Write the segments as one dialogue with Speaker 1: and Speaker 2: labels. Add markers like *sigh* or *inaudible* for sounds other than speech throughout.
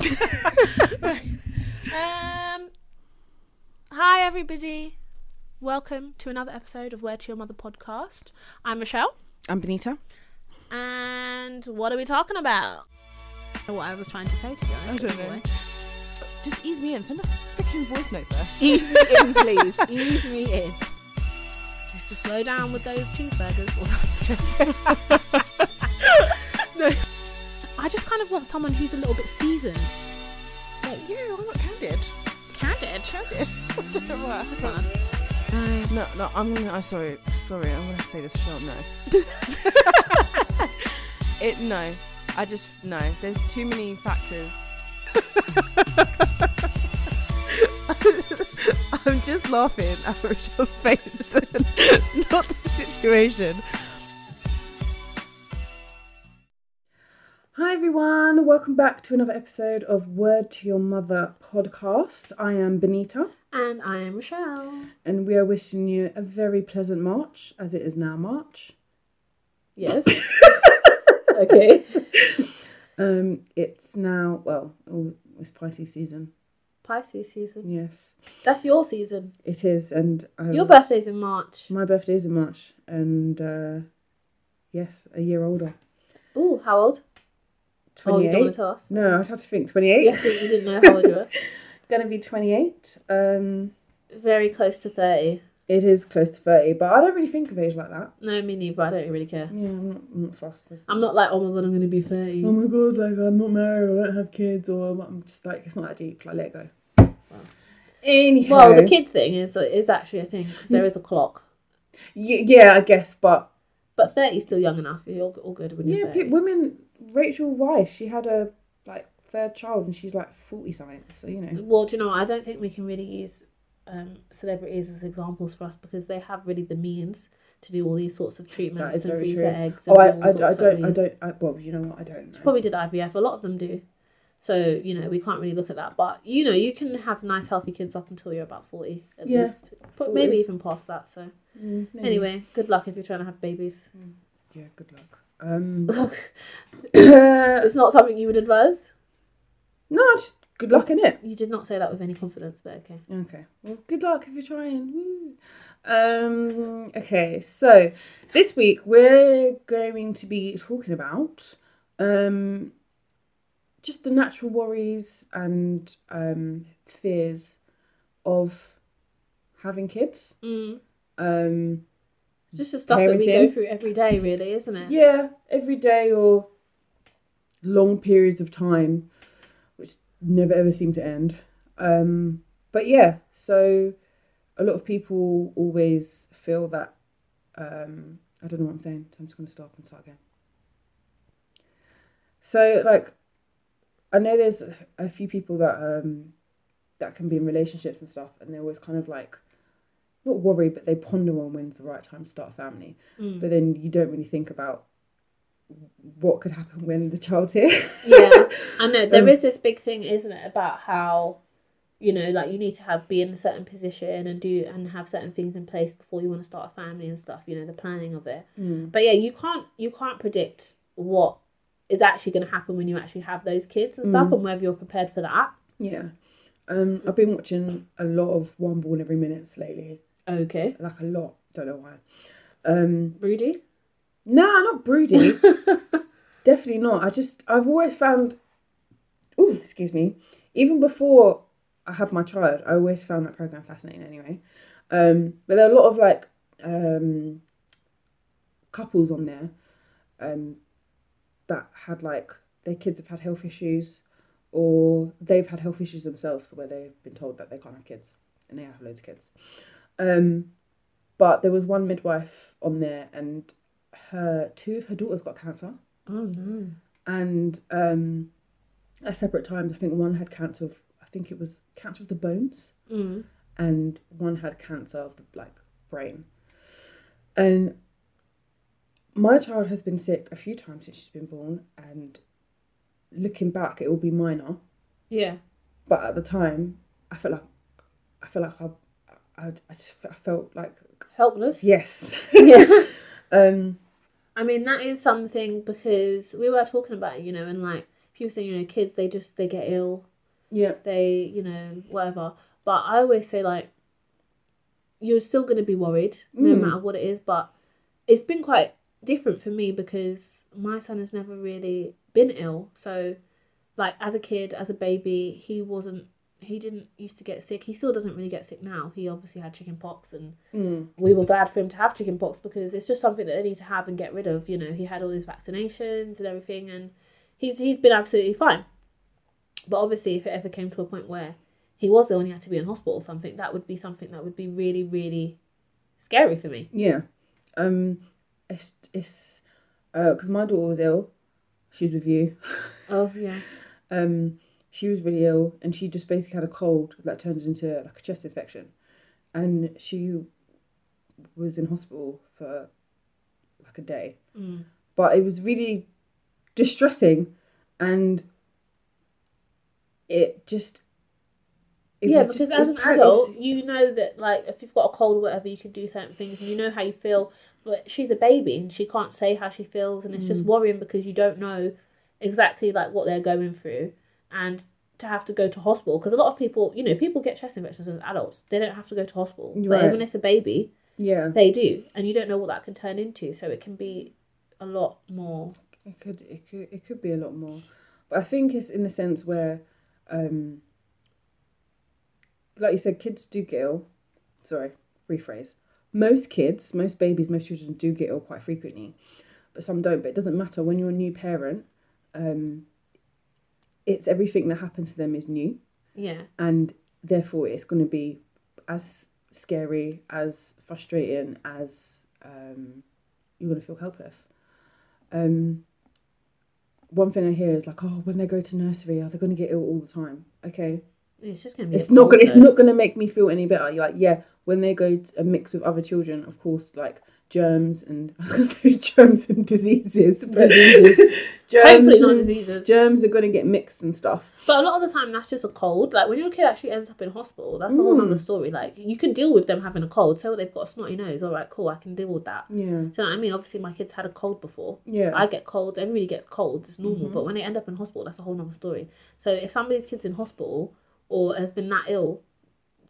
Speaker 1: um, hi, everybody. Welcome to another episode of Word to Your Mother podcast. I'm Michelle,
Speaker 2: I'm Benita.
Speaker 1: and what are we talking about? What I was trying to say to you.
Speaker 2: I don't know. Just ease me in. Send a freaking voice note first.
Speaker 1: Ease me in, *laughs* please. Ease me in. Just to slow down with those cheeseburgers. *laughs* *laughs* no. I just kind of want someone who's a little bit seasoned.
Speaker 2: Like, yeah, I'm not candid.
Speaker 1: Candid.
Speaker 2: Candid. *laughs*
Speaker 1: That's
Speaker 2: no, no, I'm gonna. I'm sorry. Sorry, I'm gonna say this short. No. *laughs* it no. I just no. There's too many factors. *laughs* I'm just laughing at Rachel's face, not the situation. Hi everyone, welcome back to another episode of Word to Your Mother podcast. I am Benita,
Speaker 1: And I am Michelle.
Speaker 2: and we are wishing you a very pleasant March, as it is now March.
Speaker 1: Yes. *laughs* okay. *laughs*
Speaker 2: Um, it's now well, oh, it's Pisces season.
Speaker 1: Pisces season.
Speaker 2: Yes,
Speaker 1: That's your season.
Speaker 2: it is, and um,
Speaker 1: Your birthday's in March.
Speaker 2: My birthday's in March, and uh, yes, a year older.
Speaker 1: Ooh, how old? Oh, you don't want to tell us?
Speaker 2: no, I'd have to think twenty-eight.
Speaker 1: Yes, you didn't know how old you were. *laughs*
Speaker 2: Gonna be twenty-eight. Um,
Speaker 1: Very close to 30.
Speaker 2: it is close to thirty, but I don't really think of age like that.
Speaker 1: No, me neither. I don't really care.
Speaker 2: Yeah, I'm not, I'm not fussed.
Speaker 1: I'm not like, oh my god, I'm going to be 30.
Speaker 2: Oh my god, like I'm not married, I don't have kids, or I'm- just like it's not that deep. Like let it go. Anyhow,
Speaker 1: well, the kid thing is is actually a thing because there is a clock.
Speaker 2: y- yeah, I guess, but
Speaker 1: But 30 is still young enough. You're all good when you're
Speaker 2: yeah,
Speaker 1: 30.
Speaker 2: pe- women. Rachel Weisz, she had a like third child, and she's like forty something. So you know.
Speaker 1: Well, do you know? I don't think we can really use um, celebrities as examples for us because they have really the means to do all these sorts of treatments
Speaker 2: is
Speaker 1: and
Speaker 2: very
Speaker 1: freeze
Speaker 2: true.
Speaker 1: their eggs. And
Speaker 2: Oh, I, I, I
Speaker 1: sorts of
Speaker 2: don't, I don't, I, well, you know what, I don't know.
Speaker 1: Probably did IVF. A lot of them do. So you know we can't really look at that, but you know you can have nice healthy kids up until you're about forty at
Speaker 2: Yeah,
Speaker 1: least, but
Speaker 2: 40.
Speaker 1: maybe even past that. So
Speaker 2: Mm,
Speaker 1: anyway, good luck if you're trying to have babies.
Speaker 2: Yeah, good luck. Um, *laughs*
Speaker 1: it's not something you would advise.
Speaker 2: No, just good luck in it.
Speaker 1: You did not say that with any confidence, but okay.
Speaker 2: Okay. Well, good luck if you're trying. Woo. Um, okay, so this week we're going to be talking about um, just the natural worries and um, fears of having kids.
Speaker 1: Mm.
Speaker 2: Um,
Speaker 1: It's just the stuff that we go through every day, really, isn't it?
Speaker 2: yeah, every day or long periods of time, which never ever seem to end. Um, but yeah, so a lot of people always feel that um, I don't know what I'm saying, so I'm just going to stop and start again. So like, I know there's a few people that um, that can be in relationships and stuff, and they're always kind of like not worry, but they ponder on when's the right time to start a family.
Speaker 1: Mm.
Speaker 2: But then you don't really think about what could happen when the child's here.
Speaker 1: yeah, I know *laughs* there
Speaker 2: Um,
Speaker 1: is this big thing, isn't it, about how you know, like you need to have be in a certain position and do and have certain things in place before you want to start a family and stuff. You know, the planning of it.
Speaker 2: Mm.
Speaker 1: But yeah, you can't you can't predict what is actually going to happen when you actually have those kids and stuff,
Speaker 2: Mm.
Speaker 1: and whether you're prepared for that.
Speaker 2: Yeah. Um, I've been watching a lot of One Born Every Minute lately.
Speaker 1: Okay,
Speaker 2: Like a lot. Don't know why. Um,
Speaker 1: Rudy.
Speaker 2: nah, not broody. *laughs* Definitely not. I just I've always found ooh, excuse me. Even before I had my child, I always found that program fascinating anyway. Um, but there are a lot of like um couples on there um that had like their kids have had health issues or they've had health issues themselves where they've been told that they can't have kids and they have loads of kids. Um but there was one midwife on there and her two of her daughters got cancer
Speaker 1: Oh no.
Speaker 2: and um at separate times i think one had cancer of i think it was cancer of the bones
Speaker 1: Mm.
Speaker 2: and one had cancer of the like brain and my child has been sick a few times since she's been born and looking back it will be minor
Speaker 1: Yeah.
Speaker 2: but at the time i felt like i felt like i i, I, just, I felt like
Speaker 1: Helpless.
Speaker 2: yes
Speaker 1: Yeah. *laughs*
Speaker 2: um
Speaker 1: I mean, that is something because we were talking about, it, you know, and like people say, you know, kids they just they get ill,
Speaker 2: Yeah.
Speaker 1: they you know whatever. But I always say like, you're still gonna be worried no
Speaker 2: Mm.
Speaker 1: matter what it is. But it's been quite different for me because my son has never really been ill. So, like as a kid, as a baby, he wasn't. He didn't used to get sick. He still doesn't really get sick now. He obviously had chicken pox and
Speaker 2: Mm.
Speaker 1: we were glad for him to have chicken pox because it's just something that they need to have and get rid of. You know, he had all these vaccinations and everything, and he's he's been absolutely fine. But obviously, if it ever came to a point where he was ill and he had to be in hospital or something, that would be something that would be really, really scary for me.
Speaker 2: Yeah. Um, it's it's because my daughter was ill. She's with you.
Speaker 1: Oh yeah, *laughs*
Speaker 2: Um, she was really ill, and she just basically had a cold that turned into like a chest infection, and she was in hospital for like a day.
Speaker 1: mm.
Speaker 2: But it was really distressing, and it just it
Speaker 1: yeah, because
Speaker 2: just-
Speaker 1: as an adult, you know that like if you've got a cold or whatever, you can do certain things and you know how you feel. But she's a baby and she can't say how she feels, and it's just
Speaker 2: Mm.
Speaker 1: worrying because you don't know exactly like what they're going through, and to have to go to hospital because a lot of people, you know, people get chest infections as adults. They don't have to go to hospital, but
Speaker 2: Right.
Speaker 1: when it's a baby,
Speaker 2: yeah,
Speaker 1: they do, and you don't know what that can turn into. So it can be a lot more.
Speaker 2: It could it could it could be a lot more. But I think it's in the sense where um like you said, kids do get ill. Sorry, rephrase. Most kids, most babies, most children do get ill quite frequently. But some don't. But it doesn't matter when you're a new parent, um it's everything that happens to them is new.
Speaker 1: Yeah,
Speaker 2: and therefore it's going to be as scary as frustrating as um, you're going to feel helpless. Um, one thing i hear is like oh when they go to nursery are they going to get ill all the time? Okay.
Speaker 1: It's just gonna be. a
Speaker 2: it's not going it's not going to make me feel any better. You're like yeah when they go to mix with other children of course like germs and *laughs* i was going to say germs and diseases but *laughs* germs
Speaker 1: Hopefully not
Speaker 2: and-
Speaker 1: diseases.
Speaker 2: germs are going to get mixed and stuff
Speaker 1: But a lot of the time, that's just a cold. Like when your kid actually ends up in hospital, that's a whole
Speaker 2: Mm.
Speaker 1: other story. Like you can deal with them having a cold. So they've got a snotty nose. All right, cool. I can deal with that.
Speaker 2: yeah
Speaker 1: Do you know what I mean? Obviously, my kids had a cold before.
Speaker 2: yeah
Speaker 1: I get colds. Everybody gets colds. It's normal.
Speaker 2: Mhm.
Speaker 1: But when they end up in hospital, that's a whole other story. So if somebody's kid's in hospital or has been that ill,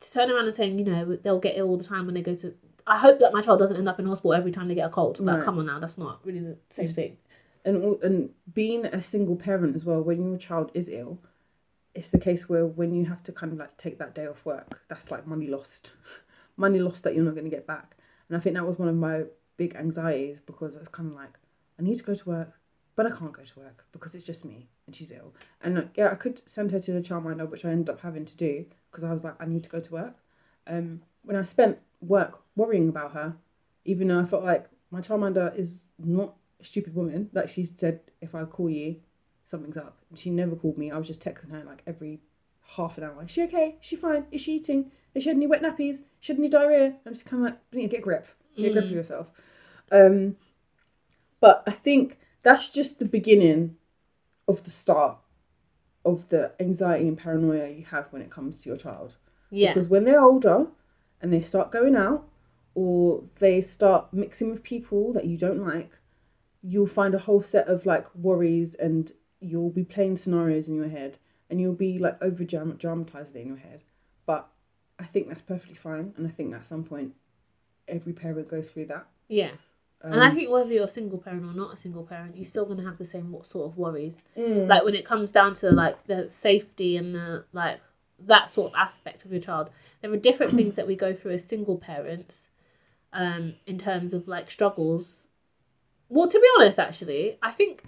Speaker 1: turn around and saying, you know, they'll get ill all the time when they go to. I hope that my child doesn't end up in hospital every time they get a cold. Like, come on now, that's not really the same thing.
Speaker 2: and and being a single parent as well when your child is ill it's the case where when you have to kind of like take that day off work that's like money lost *laughs* money lost that you're not going to get back and i think that was one of my big anxieties because it's kind of like i need to go to work but i can't go to work because it's just me and she's ill and like, yeah i could send her to the childminder which i ended up having to do because i was like i need to go to work um when i spent work worrying about her even though i felt like my childminder is not a stupid woman. Like she said, if I call you, something's up. And she never called me. I was just texting her like every half an hour. Is she okay? Is she fine? Is she eating? Has she had any wet nappies? She had any diarrhea? I'm just kind of like, you need to get a grip. Get a grip of
Speaker 1: Mm.
Speaker 2: yourself. Um, but I think that's just the beginning of the start of the anxiety and paranoia you have when it comes to your child.
Speaker 1: Yeah.
Speaker 2: Because when they're older and they start going out or they start mixing with people that you don't like, you'll find a whole set of like worries and you'll be playing scenarios in your head and you'll be like over dramatized in your head. But I think that's perfectly fine. And I think at some point, every parent goes through that.
Speaker 1: Yeah.
Speaker 2: Um,
Speaker 1: And I think whether you're a single parent or not a single parent, you're still gonna have the same what sort of worries.
Speaker 2: mm,
Speaker 1: Like when it comes down to like the safety and the like that sort of aspect of your child, there are different things that we go through as single parents, um, in terms of like struggles. Well, to be honest, actually, I think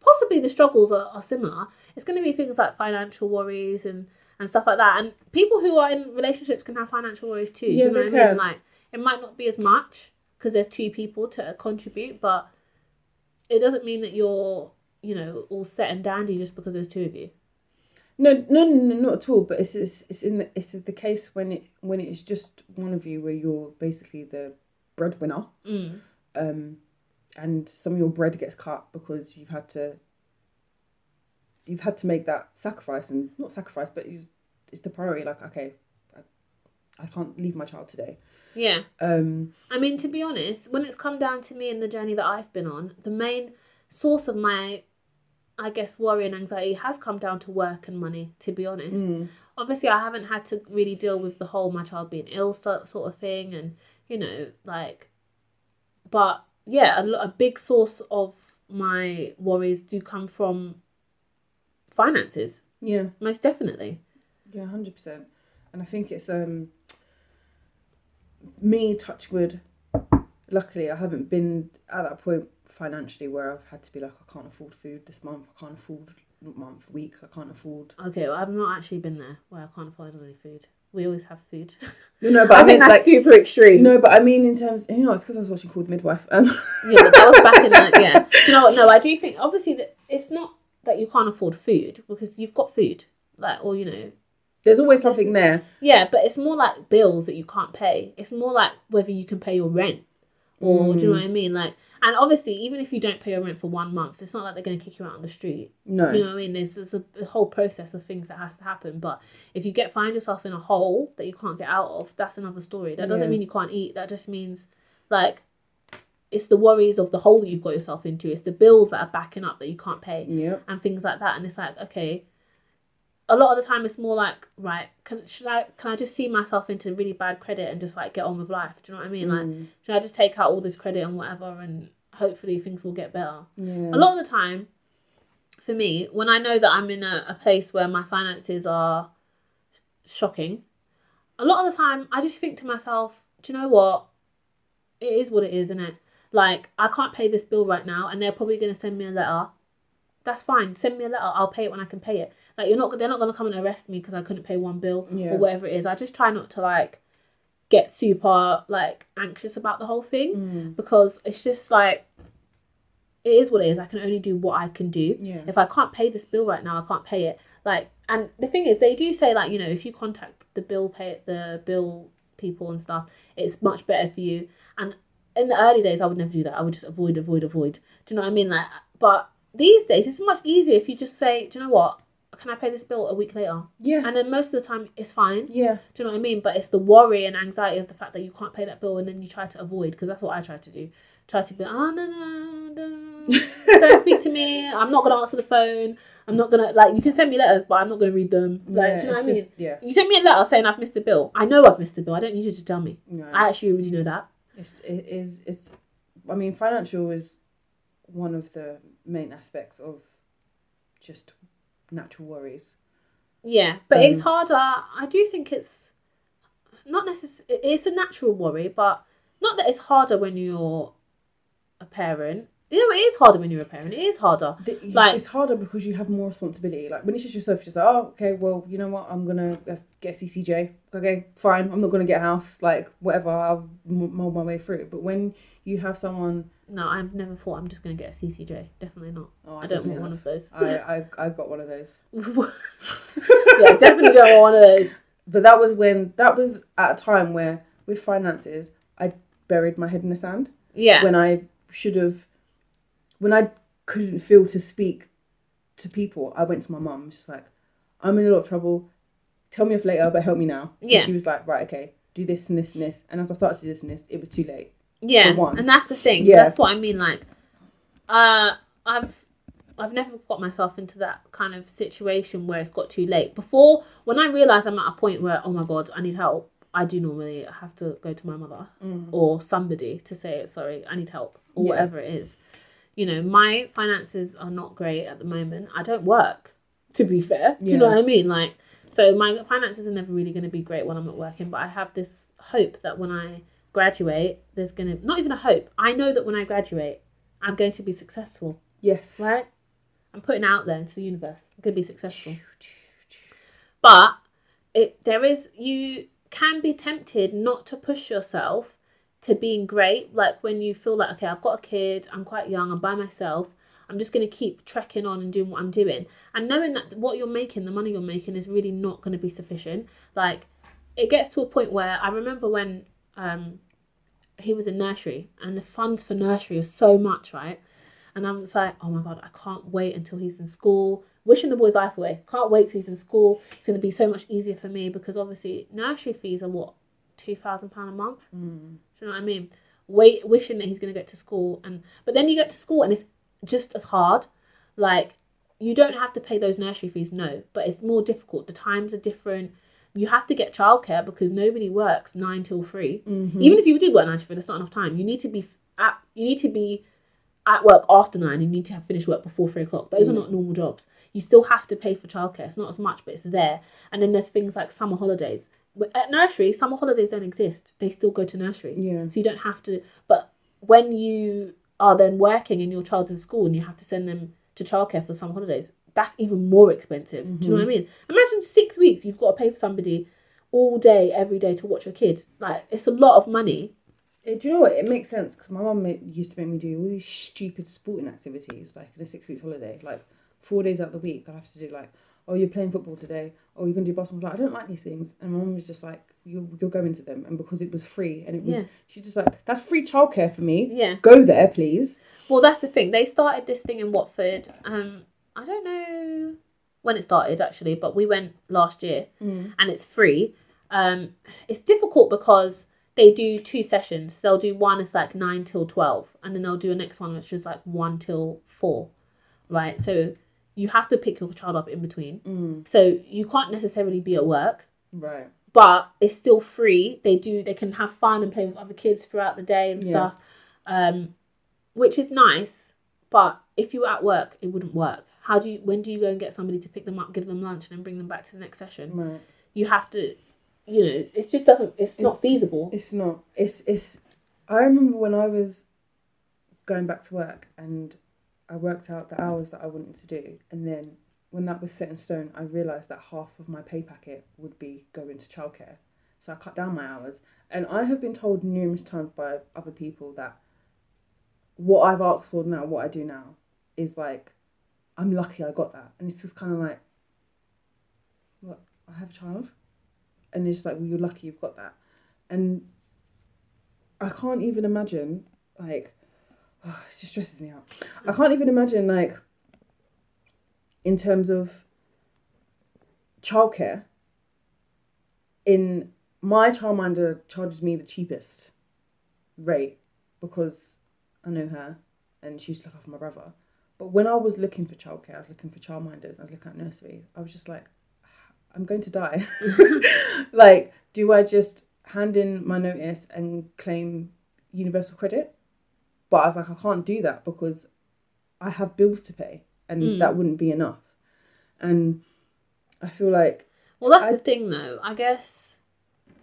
Speaker 1: possibly the struggles are, are similar. It's going to be things like financial worries and and stuff like that. And people who are in relationships can have financial worries too.
Speaker 2: Yeah,
Speaker 1: do you know what I mean? Like it might not be as much because there's two people to contribute, but it doesn't mean that you're you know all set and dandy just because there's two of you.
Speaker 2: No, no, no, no, not at all. But it's it's, it's in the, it's the case when it when it's just one of you where you're basically the breadwinner,
Speaker 1: Mm.
Speaker 2: um, and some of your bread gets cut because you've had to you've had to make that sacrifice and not sacrifice, but it's, it's the priority. Like, okay, I, I can't leave my child today.
Speaker 1: Yeah.
Speaker 2: Um,
Speaker 1: I mean, to be honest, when it's come down to me and the journey that I've been on, the main source of my I guess worry and anxiety has come down to work and money. To be honest,
Speaker 2: Mm.
Speaker 1: obviously I haven't had to really deal with the whole my child being ill sort sort of thing, and you know like, but yeah, a, a big source of my worries do come from finances,
Speaker 2: Yeah.
Speaker 1: most definitely.
Speaker 2: Yeah, hundred percent. And I think it's um me touch wood. Luckily, I haven't been at that point financially where I've had to be like, I can't afford food this month. I can't afford not month, week. I can't afford.
Speaker 1: Okay, well, I've not actually been there where I can't afford any food. We always have food. *laughs*
Speaker 2: No, no, but I, *laughs*
Speaker 1: I
Speaker 2: mean,
Speaker 1: think that's
Speaker 2: like,
Speaker 1: super extreme.
Speaker 2: no, but I mean in terms, you know, it's because I was watching Called Midwife. Um, *laughs*
Speaker 1: Yeah, but that was back in the yeah. Do you know what? No, I do think obviously that it's not that you can't afford food because you've got food, like or you know,
Speaker 2: there's always something there.
Speaker 1: yeah. But it's more like bills that you can't pay. It's more like whether you can pay your rent, or do you know
Speaker 2: Mm.
Speaker 1: what I mean? Like, and obviously, even if you don't pay your rent for one month, it's not like they're going to kick you out on the street.
Speaker 2: No,
Speaker 1: Do you know what I mean? There's, there's a, a whole process of things that has to happen. But if you get find yourself in a hole that you can't get out of, that's another story. That doesn't
Speaker 2: Yeah.
Speaker 1: mean you can't eat. That just means like it's the worries of the hole that you've got yourself into. It's the bills that are backing up that you can't pay
Speaker 2: Yep.
Speaker 1: and things like that. And it's like okay. A lot of the time, it's more like right. Can should I can I just see myself into really bad credit and just like get on with life? Do you know what I mean? Like
Speaker 2: Mm.
Speaker 1: should I just take out all this credit and whatever and hopefully things will get better?
Speaker 2: yeah.
Speaker 1: a lot of the time for me when i know that i'm in a, a place where my finances are shocking a lot of the time i just think to myself do you know what it is what it is isn't it like i can't pay this bill right now and they're probably going to send me a letter that's fine send me a letter i'll pay it when i can pay it like you're not they're not going to come and arrest me because i couldn't pay one bill
Speaker 2: Yeah.
Speaker 1: or whatever it is i just try not to like get super like anxious about the whole thing
Speaker 2: Mm.
Speaker 1: because it's just like it is what it is. I can only do what I can do.
Speaker 2: Yeah.
Speaker 1: If I can't pay this bill right now, I can't pay it. Like, and the thing is, they do say like you know if you contact the bill pay the bill people and stuff, it's much better for you. And in the early days, I would never do that. I would just avoid, avoid, avoid. Do you know what I mean? Like, but these days, it's much easier if you just say, do you know what? Can I pay this bill a week later?
Speaker 2: Yeah.
Speaker 1: And then most of the time, it's fine.
Speaker 2: Yeah.
Speaker 1: Do you know what I mean? But it's the worry and anxiety of the fact that you can't pay that bill, and then you try to avoid because that's what I try to do. Try to be, oh no no no, *laughs* don't speak to me. I'm not gonna answer the phone. I'm not gonna like. You can send me letters, but I'm not gonna read them. Like,
Speaker 2: Yeah,
Speaker 1: do you know what I mean?
Speaker 2: just- yeah.
Speaker 1: You send me a letter saying I've missed the bill. I know I've missed the bill. I don't need you to tell me.
Speaker 2: No.
Speaker 1: I actually already know that.
Speaker 2: It's, it is it's I mean financial is one of the main aspects of just natural worries.
Speaker 1: Yeah, but it's
Speaker 2: Um,
Speaker 1: harder. I do think it's not necessarily. It's a natural worry, but not that it's harder when you're a parent. You know, it is harder when you're a parent. It is harder.
Speaker 2: The-
Speaker 1: Like-
Speaker 2: it's harder because you have more responsibility. Like when it's just yourself, you're just like, oh, okay, well, you know what, I'm gonna uh, get CCJ. Okay, fine. I'm not gonna get a house. Like whatever, I'll mold my way through. It. But when you have someone,
Speaker 1: No, I've never thought I'm just going to get a CCJ. Definitely not.
Speaker 2: oh,
Speaker 1: I don't want one of those.
Speaker 2: I, I I got one of those. *laughs*
Speaker 1: yeah, definitely don't want one of those. *laughs*
Speaker 2: But that was when that was at a time where with finances, I buried my head in the sand.
Speaker 1: Yeah.
Speaker 2: when I should have, when I couldn't feel to speak to people, I went to my mum. She's like, I'm in a lot of trouble. Tell me off later, but help me now. And
Speaker 1: Yeah.
Speaker 2: she was like, right, okay, do this and this and this. And as I started to do this and this, it was too late.
Speaker 1: Yeah. And that's the thing.
Speaker 2: Yeah.
Speaker 1: That's what I mean. Like, uh, I've I've never got myself into that kind of situation where it's got too late. Before, when I realise I'm at a point where, oh my god, I need help, I do normally have to go to my mother or somebody to say, sorry, I need help or
Speaker 2: Yeah.
Speaker 1: whatever it is. You know, my finances are not great at the moment. I don't work, to be fair. Do you know what I mean? Like, so my finances are never really going to be great when I'm not working, but I have this hope that when I graduate, there's going to, not even a hope, I know that when I graduate, I'm going to be successful,
Speaker 2: Yes.
Speaker 1: right? I'm putting out there into the universe. I'm going to be successful. But it there is you can be tempted not to push yourself to being great. Like when you feel like, okay, I've got a kid, I'm quite young, I'm by myself. I'm just going to keep trekking on and doing what I'm doing. And knowing that what you're making, the money you're making, is really not going to be sufficient. Like, it gets to a point where I remember when um, he was in nursery and the funds for nursery are so much, right? And I was like, oh my God, I can't wait until he's in school. Wishing the boy's life away. Can't wait till he's in school. It's going to be so much easier for me because obviously nursery fees are what, £2,000 a month?
Speaker 2: Mm.
Speaker 1: Do you know what I mean? Wait, wishing that he's going to get to school. and But then you get to school and it's just as hard. Like, you don't have to pay those nursery fees, no, but it's more difficult. The times are different. You have to get childcare because nobody works nine till 3
Speaker 2: Mhm.
Speaker 1: Even if you did work nine till three, that's not enough time. You need to be at you need to be at work after nine. You need to have finished work before three o'clock. Those are
Speaker 2: Mm.
Speaker 1: not normal jobs. You still have to pay for childcare. It's not as much, but it's there. And then there's things like summer holidays. At nursery, summer holidays don't exist. They still go to nursery.
Speaker 2: Yeah.
Speaker 1: So you don't have to. But when you are then working and your child's in school and you have to send them to childcare for summer holidays, that's even more expensive. Do you know what I mean? Imagine six weeks you've got to pay for somebody all day, every day to watch your kid. Like it's a lot of money.
Speaker 2: It- do you know what? It makes sense because my mum used to make me do all these stupid sporting activities, like in a six week holiday, like four days out of the week. I have to do like, oh, you're playing football today, oh, you're gonna do basketball. Like, I don't like these things, and my mum was just like, you're you're going to them, and because it was free, and it was,
Speaker 1: Yeah.
Speaker 2: she's just like, that's free childcare for me.
Speaker 1: Yeah.
Speaker 2: Go there, please.
Speaker 1: Well, that's the thing. They started this thing in Watford. Um, I don't know when it started actually, but we went last year, and it's free. Um, it's difficult because they do two sessions. They'll do one is like nine till twelve, and then they'll do a next one which is like one till four, right? So you have to pick your child up in between.
Speaker 2: Mm.
Speaker 1: So you can't necessarily be at work,
Speaker 2: Right.
Speaker 1: but it's still free. They do they can have fun and play with other kids throughout the day and
Speaker 2: Yeah.
Speaker 1: stuff, um, which is nice. But if you were at work, it wouldn't work. How do you? When do you go and get somebody to pick them up, give them lunch, and then bring them back to the next session?
Speaker 2: Right.
Speaker 1: You have to, you know, it just doesn't. It's not feasible.
Speaker 2: It's not. It's it's. I remember when I was going back to work and I worked out the hours that I wanted to do, and then when that was set in stone, I realised that half of my pay packet would be going to childcare. So I cut down my hours, and I have been told numerous times by other people that what I've asked for now, what I do now, is like, I'm lucky I got that, and it's just kind of like, what I have a child, and it's like, well, you're lucky you've got that, and I can't even imagine like oh, *sighs* it just stresses me out. I can't even imagine like in terms of childcare. In my childminder charges me the cheapest rate because I know her and she used to look after my brother. But when I was looking for childcare, I was looking for childminders, I was looking at nurseries. I was just like, I'm going to die. *laughs* *laughs* like, do I just hand in my notice and claim universal credit? But I was like, I can't do that because I have bills to pay and
Speaker 1: Mm.
Speaker 2: that wouldn't be enough. And I feel like,
Speaker 1: Well, that's
Speaker 2: I-
Speaker 1: the thing, though. I guess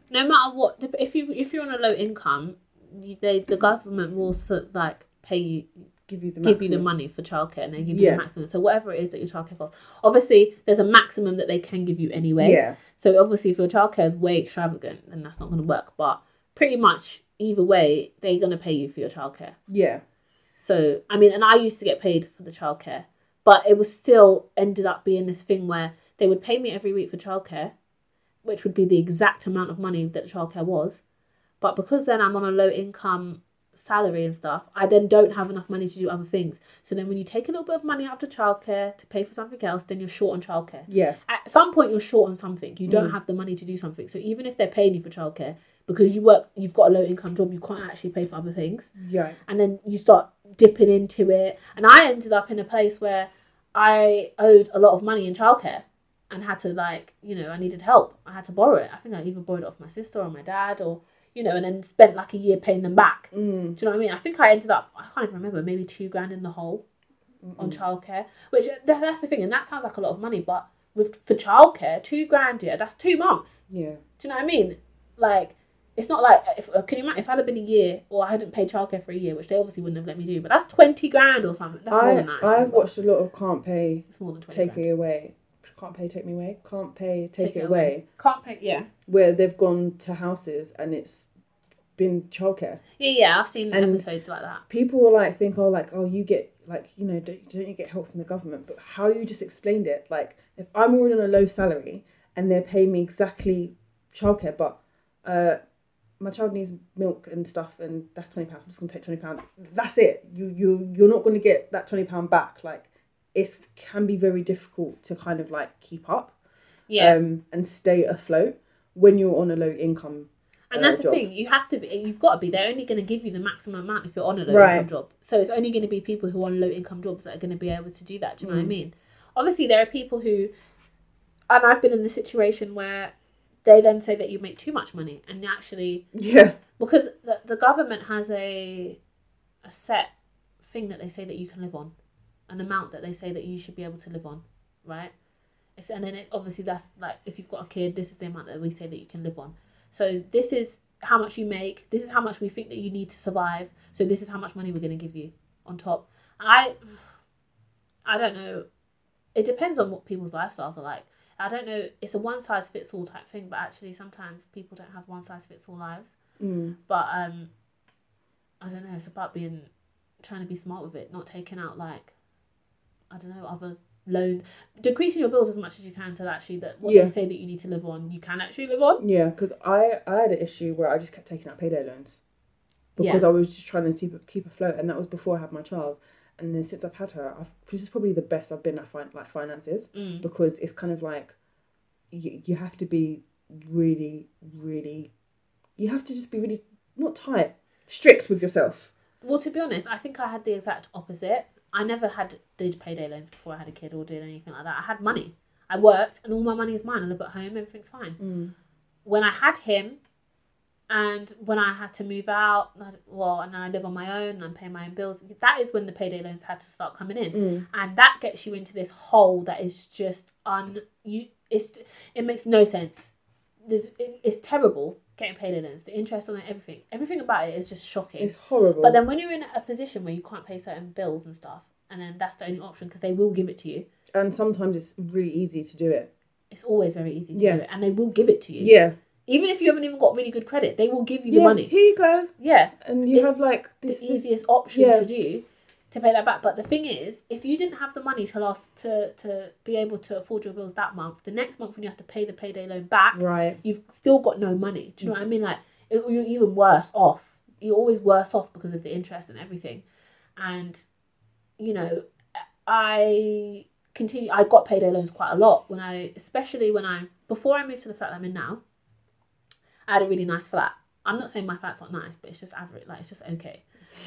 Speaker 1: no matter what, if you if you're on a low income, you, they the government will like pay you
Speaker 2: give you the
Speaker 1: give you the money for childcare and they give you
Speaker 2: Yeah.
Speaker 1: the maximum. So whatever it is that your childcare costs. Obviously, there's a maximum that they can give you anyway.
Speaker 2: Yeah,
Speaker 1: So obviously, if your childcare is way extravagant, then that's not going to work. But pretty much either way, they're going to pay you for your childcare.
Speaker 2: yeah,
Speaker 1: So I mean, and I used to get paid for the childcare, but it was still ended up being this thing where they would pay me every week for childcare, which would be the exact amount of money that childcare was. But because then I'm on a low income salary and stuff, I then don't have enough money to do other things. So then when you take a little bit of money out of childcare to pay for something else, then you're short on childcare.
Speaker 2: yeah,
Speaker 1: At some point you're short on something. You don't mm. have the money to do something. So even if they're paying you for childcare, because you work you've got a low income job, you can't actually pay for other things
Speaker 2: yeah,
Speaker 1: and then you start dipping into it. And I ended up in a place where I owed a lot of money in childcare and had to like, you know, I needed help. I had to borrow it. I think I either borrowed it off my sister or my dad or you know, and then spent like a year paying them back.
Speaker 2: mm,
Speaker 1: Do you know what I mean? I think I ended up I can't even remember, maybe two grand in the hole on childcare. Which that, that's the thing, and that sounds like a lot of money, but with for childcare, two grand, yeah, that's two months.
Speaker 2: yeah.
Speaker 1: Do you know what I mean? Like, it's not like if uh, can you imagine if I'd have been a year or I hadn't paid childcare for a year, which they obviously wouldn't have let me do, but that's twenty grand or something. That's more
Speaker 2: I
Speaker 1: than that.
Speaker 2: I've watched a lot of can't pay,
Speaker 1: It's more than twenty.
Speaker 2: take
Speaker 1: grand.
Speaker 2: it away. Can't pay, take me away. Can't pay, take, it away.
Speaker 1: Can't pay. Yeah.
Speaker 2: Where they've gone to houses and it's been childcare.
Speaker 1: Yeah, yeah. I've seen
Speaker 2: And-
Speaker 1: episodes like that.
Speaker 2: people will like think, oh, like, oh, you get like, you know, don't, don't you get help from the government? But how you just explained it, like, if I'm already on a low salary and they're paying me exactly childcare, but uh, my child needs milk and stuff, and that's twenty pounds. I'm just gonna take twenty pounds. That's it. You you you're not gonna get that twenty pound back. Like, it can be very difficult to kind of like keep up
Speaker 1: Yeah.
Speaker 2: um, and stay afloat when you're on a low income.
Speaker 1: And
Speaker 2: uh,
Speaker 1: that's the
Speaker 2: job.
Speaker 1: thing. You have to be. You've got to be. They're only going to give you the maximum amount if you're on a low
Speaker 2: Right.
Speaker 1: income job. So it's only going to be people who are on low income jobs that are going to be able to do that. Do you know what I
Speaker 2: Mm.
Speaker 1: mean? obviously there are people who, and I've been in the situation where they then say that you make too much money, and actually
Speaker 2: Yeah.
Speaker 1: because the, the government has a a set thing that they say that you can live on, an amount that they say that you should be able to live on, right? It's, and then it, obviously that's like if you've got a kid, this is the amount that we say that you can live on. So this is how much you make. This is how much we think that you need to survive. So this is how much money we're going to give you on top. I I don't know. It depends on what people's lifestyles are like. I don't know. It's a one size fits all type thing, but actually sometimes people don't have one size fits all lives.
Speaker 2: Mm.
Speaker 1: But um, I don't know. It's about being trying to be smart with it, not taking out like I don't know other loans, decreasing your bills as much as you can so that actually that what
Speaker 2: Yeah.
Speaker 1: they say that you need to live on, you can actually live on.
Speaker 2: Yeah, because I I had an issue where I just kept taking out payday loans because
Speaker 1: Yeah.
Speaker 2: I was just trying to keep keep afloat, and that was before I had my child. And then since I've had her, I've, this is probably the best I've been at fin- like finances
Speaker 1: Mm.
Speaker 2: because it's kind of like you, you have to be really really you have to just be really not tight strict with yourself.
Speaker 1: Well, to be honest, I think I had the exact opposite. I never had did payday loans before I had a kid or did anything like that. I had money. I worked, and all my money is mine. I live at home. Everything's fine.
Speaker 2: Mm.
Speaker 1: when I had him, and when I had to move out, well, and then I live on my own and I'm paying my own bills. That is when the payday loans had to start coming in,
Speaker 2: Mm.
Speaker 1: and that gets you into this hole that is just un you. It's it makes no sense. There's it, it's terrible getting paid in loans. The interest on it, everything, everything about it is just shocking.
Speaker 2: It's horrible.
Speaker 1: But then when you're in a position where you can't pay certain bills and stuff, and then that's the only option because they will give it to you.
Speaker 2: and sometimes it's really easy to do it.
Speaker 1: It's always very easy to
Speaker 2: Yeah.
Speaker 1: do it, and they will give it to you.
Speaker 2: Yeah.
Speaker 1: Even if you haven't even got really good credit, they will give you
Speaker 2: yeah,
Speaker 1: the money.
Speaker 2: Here you go.
Speaker 1: Yeah,
Speaker 2: And you
Speaker 1: It's
Speaker 2: have like
Speaker 1: the
Speaker 2: this, this
Speaker 1: easiest option
Speaker 2: yeah.
Speaker 1: to do to pay that back. But the thing is, if you didn't have the money to last to to be able to afford your bills that month, the next month when you have to pay the payday loan back,
Speaker 2: right.
Speaker 1: you've still got no money. Do you know what I mean? Like it, you're even worse off. You're always worse off because of the interest and everything. And you know, I continue. I got payday loans quite a lot when I, especially when I before I moved to the flat that I'm in now. I had a really nice flat. I'm not saying my flat's not nice, but it's just average. Like it's just okay.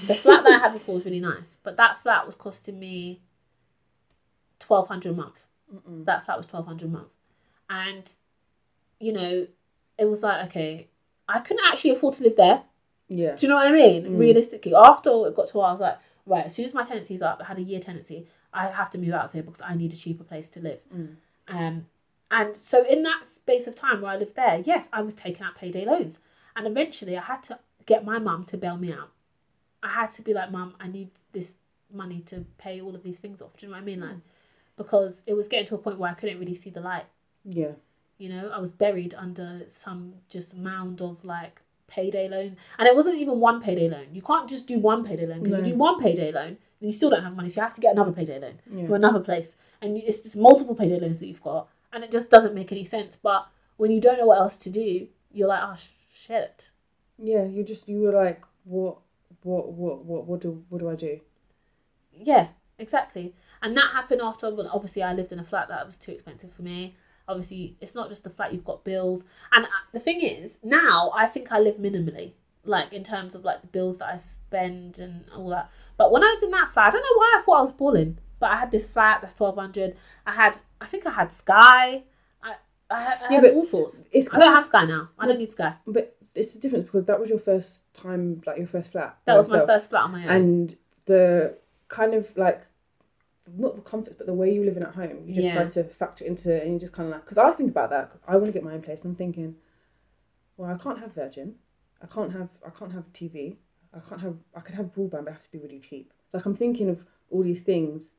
Speaker 1: The flat that I had before was really nice, but that flat was costing me twelve hundred a month
Speaker 2: Mm-mm.
Speaker 1: that flat was twelve hundred a month, and you know, it was like okay, I couldn't actually afford to live there.
Speaker 2: Yeah.
Speaker 1: Do you know what I mean?
Speaker 2: Mm.
Speaker 1: Realistically, after it got to where I was like, right, as soon as my tenancy's up, I had a year tenancy, I have to move out of here because I need a cheaper place to live.
Speaker 2: Mm.
Speaker 1: Um, and so in that space of time where I lived there, yes, I was taking out payday loans, and eventually I had to get my mum to bail me out. I had to be like, mum, I need this money to pay all of these things off. Do you know what I mean? Like, mm. because it was getting to a point where I couldn't really see the light.
Speaker 2: Yeah.
Speaker 1: You know, I was buried under some just mound of like payday loan, and it wasn't even one payday loan. You can't just do one payday loan because
Speaker 2: No.
Speaker 1: you do one payday loan and you still don't have money, so you have to get another payday loan
Speaker 2: Yeah.
Speaker 1: from another place, and it's just multiple payday loans that you've got, and it just doesn't make any sense. But when you don't know what else to do, you're like, oh sh- shit.
Speaker 2: Yeah. you're just you were like, what, what, what, what, what do, what do I do?
Speaker 1: Yeah, exactly. And that happened after, well, obviously, I lived in a flat that was too expensive for me. Obviously, it's not just the flat, you've got bills. And uh, the thing is, now I think I live minimally, like in terms of like the bills that I spend and all that. But when I lived in that flat, I don't know why I thought I was balling. But I had this flat that's 1200 I had, I think I had Sky. I, I had, I
Speaker 2: Yeah,
Speaker 1: had
Speaker 2: but
Speaker 1: all sorts.
Speaker 2: It's
Speaker 1: I don't
Speaker 2: of,
Speaker 1: have Sky now. I don't need Sky.
Speaker 2: but it's the difference because that was your first time, like your first flat.
Speaker 1: That was my first flat on my own.
Speaker 2: And the kind of like, not the comfort, but the way you're living at home, you just
Speaker 1: Yeah.
Speaker 2: try to factor into it, and you just kind of like, because I think about that. I want to get my own place, and I'm thinking, well, I can't have Virgin, I can't have, I can't have TV, I can't have, I could have broadband, but it has to be really cheap. Like I'm thinking of all these things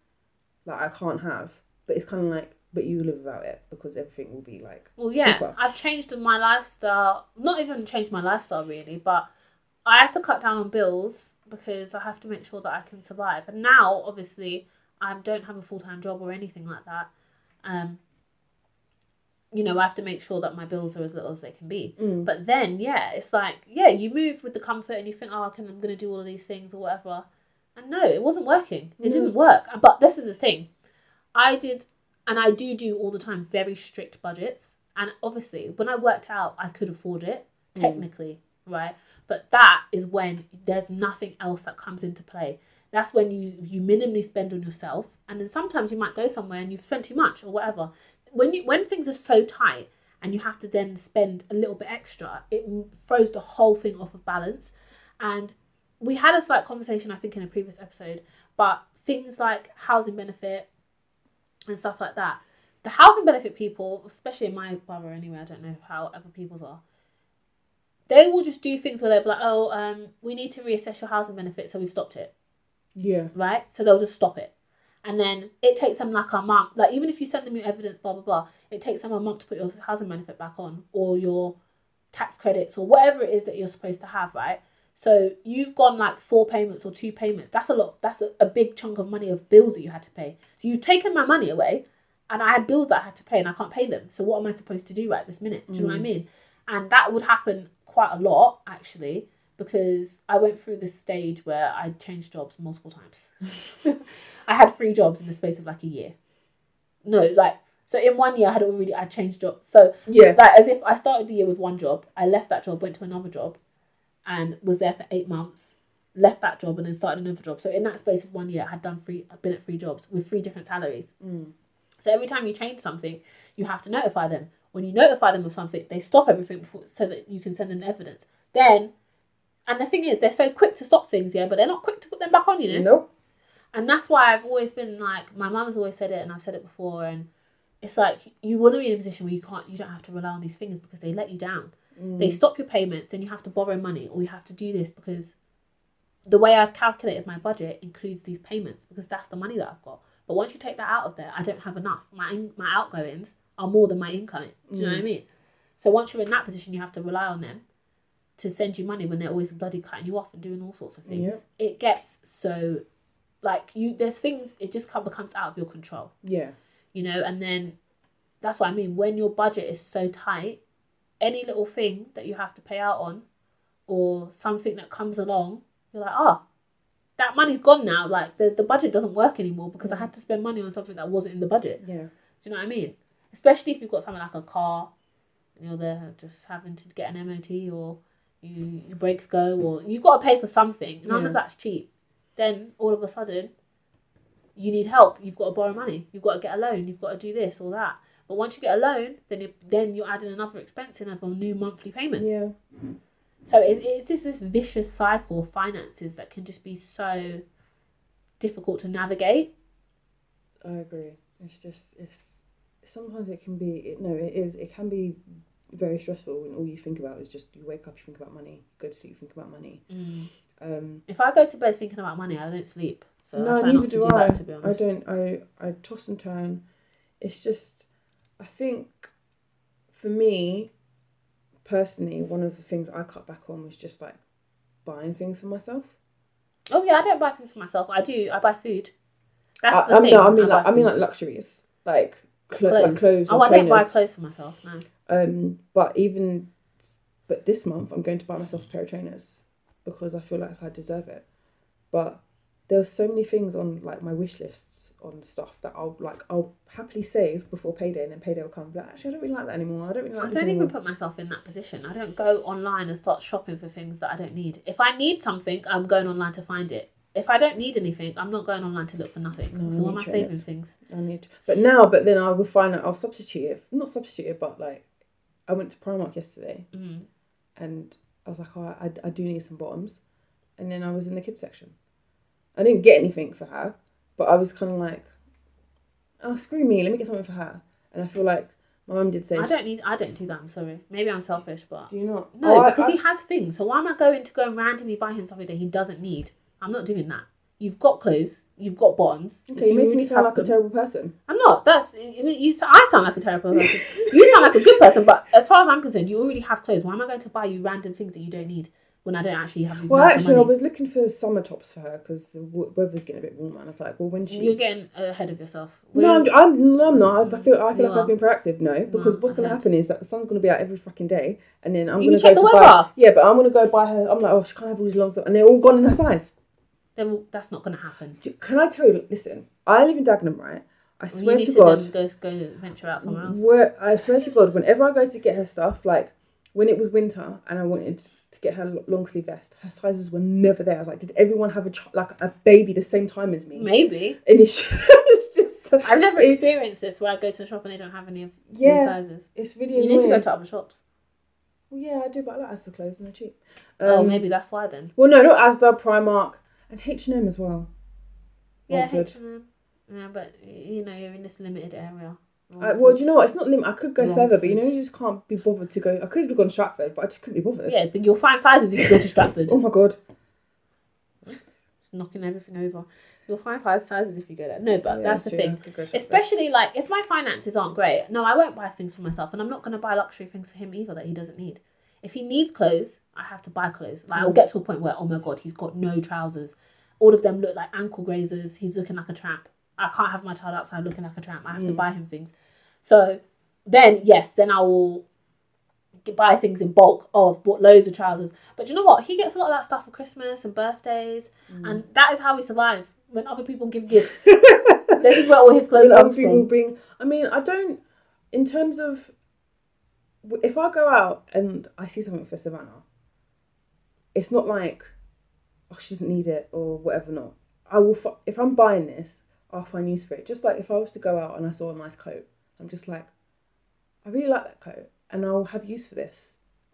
Speaker 2: that I can't have, but it's kind of like, but you live without it because everything will be like,
Speaker 1: Well, yeah,
Speaker 2: cheaper.
Speaker 1: I've changed my lifestyle. Not even changed my lifestyle really, but I have to cut down on bills because I have to make sure that I can survive. And now, obviously, I don't have a full time job or anything like that. Um, you know, I have to make sure that my bills are as little as they can be.
Speaker 2: Mm.
Speaker 1: But then, yeah, it's like, yeah, you move with the comfort and you think, oh, I can, I'm going to do all of these things or whatever. And no, it wasn't working. It
Speaker 2: No.
Speaker 1: didn't work. But this is the thing. I did, and I do do all the time, very strict budgets. And obviously, when I worked out, I could afford it,
Speaker 2: Mm.
Speaker 1: technically, right? But that is when there's nothing else that comes into play. That's when you you minimally spend on yourself, and then sometimes you might go somewhere and you've spent too much or whatever. When you when things are so tight and you have to then spend a little bit extra, it throws the whole thing off of balance. And we had a slight conversation, I think, in a previous episode, but things like housing benefit and stuff like that. The housing benefit people, especially in my borough anyway, I don't know how other people's are. They will just do things where they're like, "Oh, um, we need to reassess your housing benefit, so we've stopped it."
Speaker 2: Yeah.
Speaker 1: right? So they'll just stop it. And then it takes them like a month. Like even if you send them your evidence, blah blah blah, it takes them a month to put your housing benefit back on or your tax credits or whatever it is that you're supposed to have, right? So you've gone like four payments or two payments. That's a lot. That's a, a big chunk of money of bills that you had to pay. So you've taken my money away, and I had bills that I had to pay, and I can't pay them. So what am I supposed to do right this minute? Do you know what I mm. mean? And that would happen quite a lot actually because I went through this stage where I changed jobs multiple times. *laughs* I had three jobs in the space of like a year. No, like so in one year I had already I changed jobs. So
Speaker 2: Yeah.
Speaker 1: like as if I started the year with one job, I left that job, went to another job, and was there for eight months. Left that job and then started another job. So in that space of one year, I had done three. I've been at three jobs with three different salaries.
Speaker 2: Mm.
Speaker 1: So every time you change something, you have to notify them. When you notify them of something, they stop everything before, so that you can send them evidence. Then, and the thing is, they're so quick to stop things, yeah, but they're not quick to put them back on, you know.
Speaker 2: Nope.
Speaker 1: And that's why I've always been like, my mum's always said it, and I've said it before, and it's like you want to be in a position where you can't, you don't have to rely on these things because they let you down. They mm. stop your payments, then you have to borrow money, or you have to do this because the way I've calculated my budget includes these payments because that's the money that I've got. But once you take that out of there, I don't have enough. My in- my outgoings are more than my income. Do you know what I mm. mean? So once you're in that position, you have to rely on them to send you money when they're always bloody cutting you off and doing all sorts of things.
Speaker 2: Yep.
Speaker 1: It gets so like you. There's things it just come, becomes out of your control
Speaker 2: Yeah.
Speaker 1: you know and then that's what i mean when your budget is so tight any little thing that you have to pay out on or something that comes along you're like oh that money's gone now like the, the budget doesn't work anymore because i had to spend money on something that wasn't in the budget
Speaker 2: Yeah.
Speaker 1: do you know what i mean especially if you've got something like a car and you're there just having to get an mot or you your brakes go or you've got to pay for something none
Speaker 2: Yeah.
Speaker 1: of that's cheap then all of a sudden you need help. You've got to borrow money. You've got to get a loan. You've got to do this or that. But once you get a loan, then you, then you're adding another expense in of a new monthly payment.
Speaker 2: Yeah.
Speaker 1: So it, it's just this vicious cycle of finances that can just be so difficult to navigate.
Speaker 2: I agree. It's just it's sometimes it can be it, no it is it can be very stressful when all you think about is just you wake up you think about money go to sleep you think about money um
Speaker 1: If I go to bed thinking about money, I don't sleep. So
Speaker 2: no
Speaker 1: I try
Speaker 2: neither do
Speaker 1: do
Speaker 2: I
Speaker 1: that. To be
Speaker 2: I
Speaker 1: honest,
Speaker 2: don't I I toss and turn it's just I think for me personally one of the things I cut back on was just like buying things for myself
Speaker 1: Oh yeah, I don't buy things for myself. I do. I buy food. That's
Speaker 2: I,
Speaker 1: the
Speaker 2: I
Speaker 1: thing.
Speaker 2: mean no, I mean
Speaker 1: buy
Speaker 2: like I mean like luxuries like cl- like clothes
Speaker 1: Oh, I don't buy
Speaker 2: trainers.
Speaker 1: clothes for myself. No.
Speaker 2: Um, but even, but this month I'm going to buy myself a pair of trainers because I feel like I deserve it. But there were so many things on like my wish lists on stuff that I'll like I'll happily save before payday, and then payday will come. But actually, I don't really like that anymore. I don't really like.
Speaker 1: I don't even put myself in that position. I don't go online and start shopping for things that I don't need. If I need something, I'm going online to find it. If I don't need anything, I'm not going online to look for nothing.
Speaker 2: No,
Speaker 1: so why am I saving things?
Speaker 2: I need, but now, but then I will find that I'll substitute it. Not substitute it, but like I went to Primark yesterday,
Speaker 1: Mm.
Speaker 2: and I was like, oh, I, I do need some bottoms, and then I was in the kids section. I didn't get anything for her, but I was kind of like, oh screw me, let me get something for her. And I feel like my mum did say,
Speaker 1: I don't need. I don't do that. I'm sorry. Maybe I'm selfish, but
Speaker 2: do you not?
Speaker 1: no,
Speaker 2: Oh,
Speaker 1: because
Speaker 2: I-
Speaker 1: he has things. So why am I going to go and randomly buy him something that he doesn't need? I'm not doing that. You've got clothes. You've got bottoms.
Speaker 2: Okay, you're making me sound like a terrible person.
Speaker 1: I'm not. That's I mean, you. I sound like a terrible person. you sound like a good person, but as far as I'm concerned, you already have clothes. Why am I going to buy you random things that you don't need when I don't actually have?
Speaker 2: Well, actually, I was looking for summer tops for her because the weather's getting a bit warmer, and I was like, well, when she.
Speaker 1: You're getting ahead of yourself.
Speaker 2: no, I'm, I'm, no, I'm not. I feel, I feel
Speaker 1: You
Speaker 2: like I've been proactive. No, because
Speaker 1: No,
Speaker 2: what's going to happen is that the sun's going to be out every fucking day, and then I'm going to
Speaker 1: check
Speaker 2: go buy.
Speaker 1: weather.
Speaker 2: Yeah, but I'm going to go buy her. I'm like, oh, she can't have all these long stuff, and they're all gone in her size.
Speaker 1: then that's not going to happen.
Speaker 2: Can I tell you? Listen, I live in Dagenham, right? I
Speaker 1: Well,
Speaker 2: swear
Speaker 1: need
Speaker 2: to
Speaker 1: to
Speaker 2: God,
Speaker 1: go go venture out somewhere else.
Speaker 2: where I swear to God, whenever I go to get her stuff, like when it was winter and I wanted to get her long sleeve vest, her sizes were never there. I was like, did everyone have a ch- like a baby the same time as me?
Speaker 1: Maybe.
Speaker 2: And it's, *laughs* it's just so-
Speaker 1: I've never experienced this where I go to the shop and they don't have any of
Speaker 2: yeah,
Speaker 1: sizes.
Speaker 2: it's really
Speaker 1: You
Speaker 2: annoying.
Speaker 1: need to go to other shops.
Speaker 2: Well, yeah, I do, but I like Asda clothes and they're cheap.
Speaker 1: oh,
Speaker 2: Um,
Speaker 1: maybe that's why then.
Speaker 2: Well, no, not Asda, Primark, and H and M as well.
Speaker 1: Yeah, H&M. Yeah, but you know you're in this limited area.
Speaker 2: Uh, well, do you know what? It's not limit. I could go further, but you know, you just can't be bothered to go. I could have gone Stratford, but I just couldn't be bothered.
Speaker 1: Yeah, then you'll find sizes if you go to Stratford. *laughs*
Speaker 2: Oh my god.
Speaker 1: It's knocking everything over. You'll find five sizes if you go there. No, but
Speaker 2: Yeah,
Speaker 1: that's the thing.
Speaker 2: I could go Stratford.
Speaker 1: Especially like if my finances aren't great, no, I won't buy things for myself, and I'm not going to buy luxury things for him either that he doesn't need. If he needs clothes, I have to buy clothes. Like I'll
Speaker 2: Mm.
Speaker 1: get to a point where, oh my god, he's got no trousers. All of them look like ankle grazers. He's looking like a tramp. I can't have my child outside looking like a tramp. I have to
Speaker 2: Mm.
Speaker 1: buy him things. So then, yes, then I will buy things in bulk. Oh, I've bought loads of trousers. But you know what? He gets a lot of that stuff for Christmas and birthdays,
Speaker 2: Mm.
Speaker 1: and that is how we survive. When other people give gifts, *laughs* this is where all his clothes comes
Speaker 2: people
Speaker 1: from.
Speaker 2: bring. I mean, I don't. In terms of, if I go out and I see something for Savannah, it's not like, oh, she doesn't need it or whatever. Not. I will. If I'm buying this, I'll find use for it. Just like if I was to go out and I saw a nice coat, I'm just like, I really like that coat, and I'll have use for this.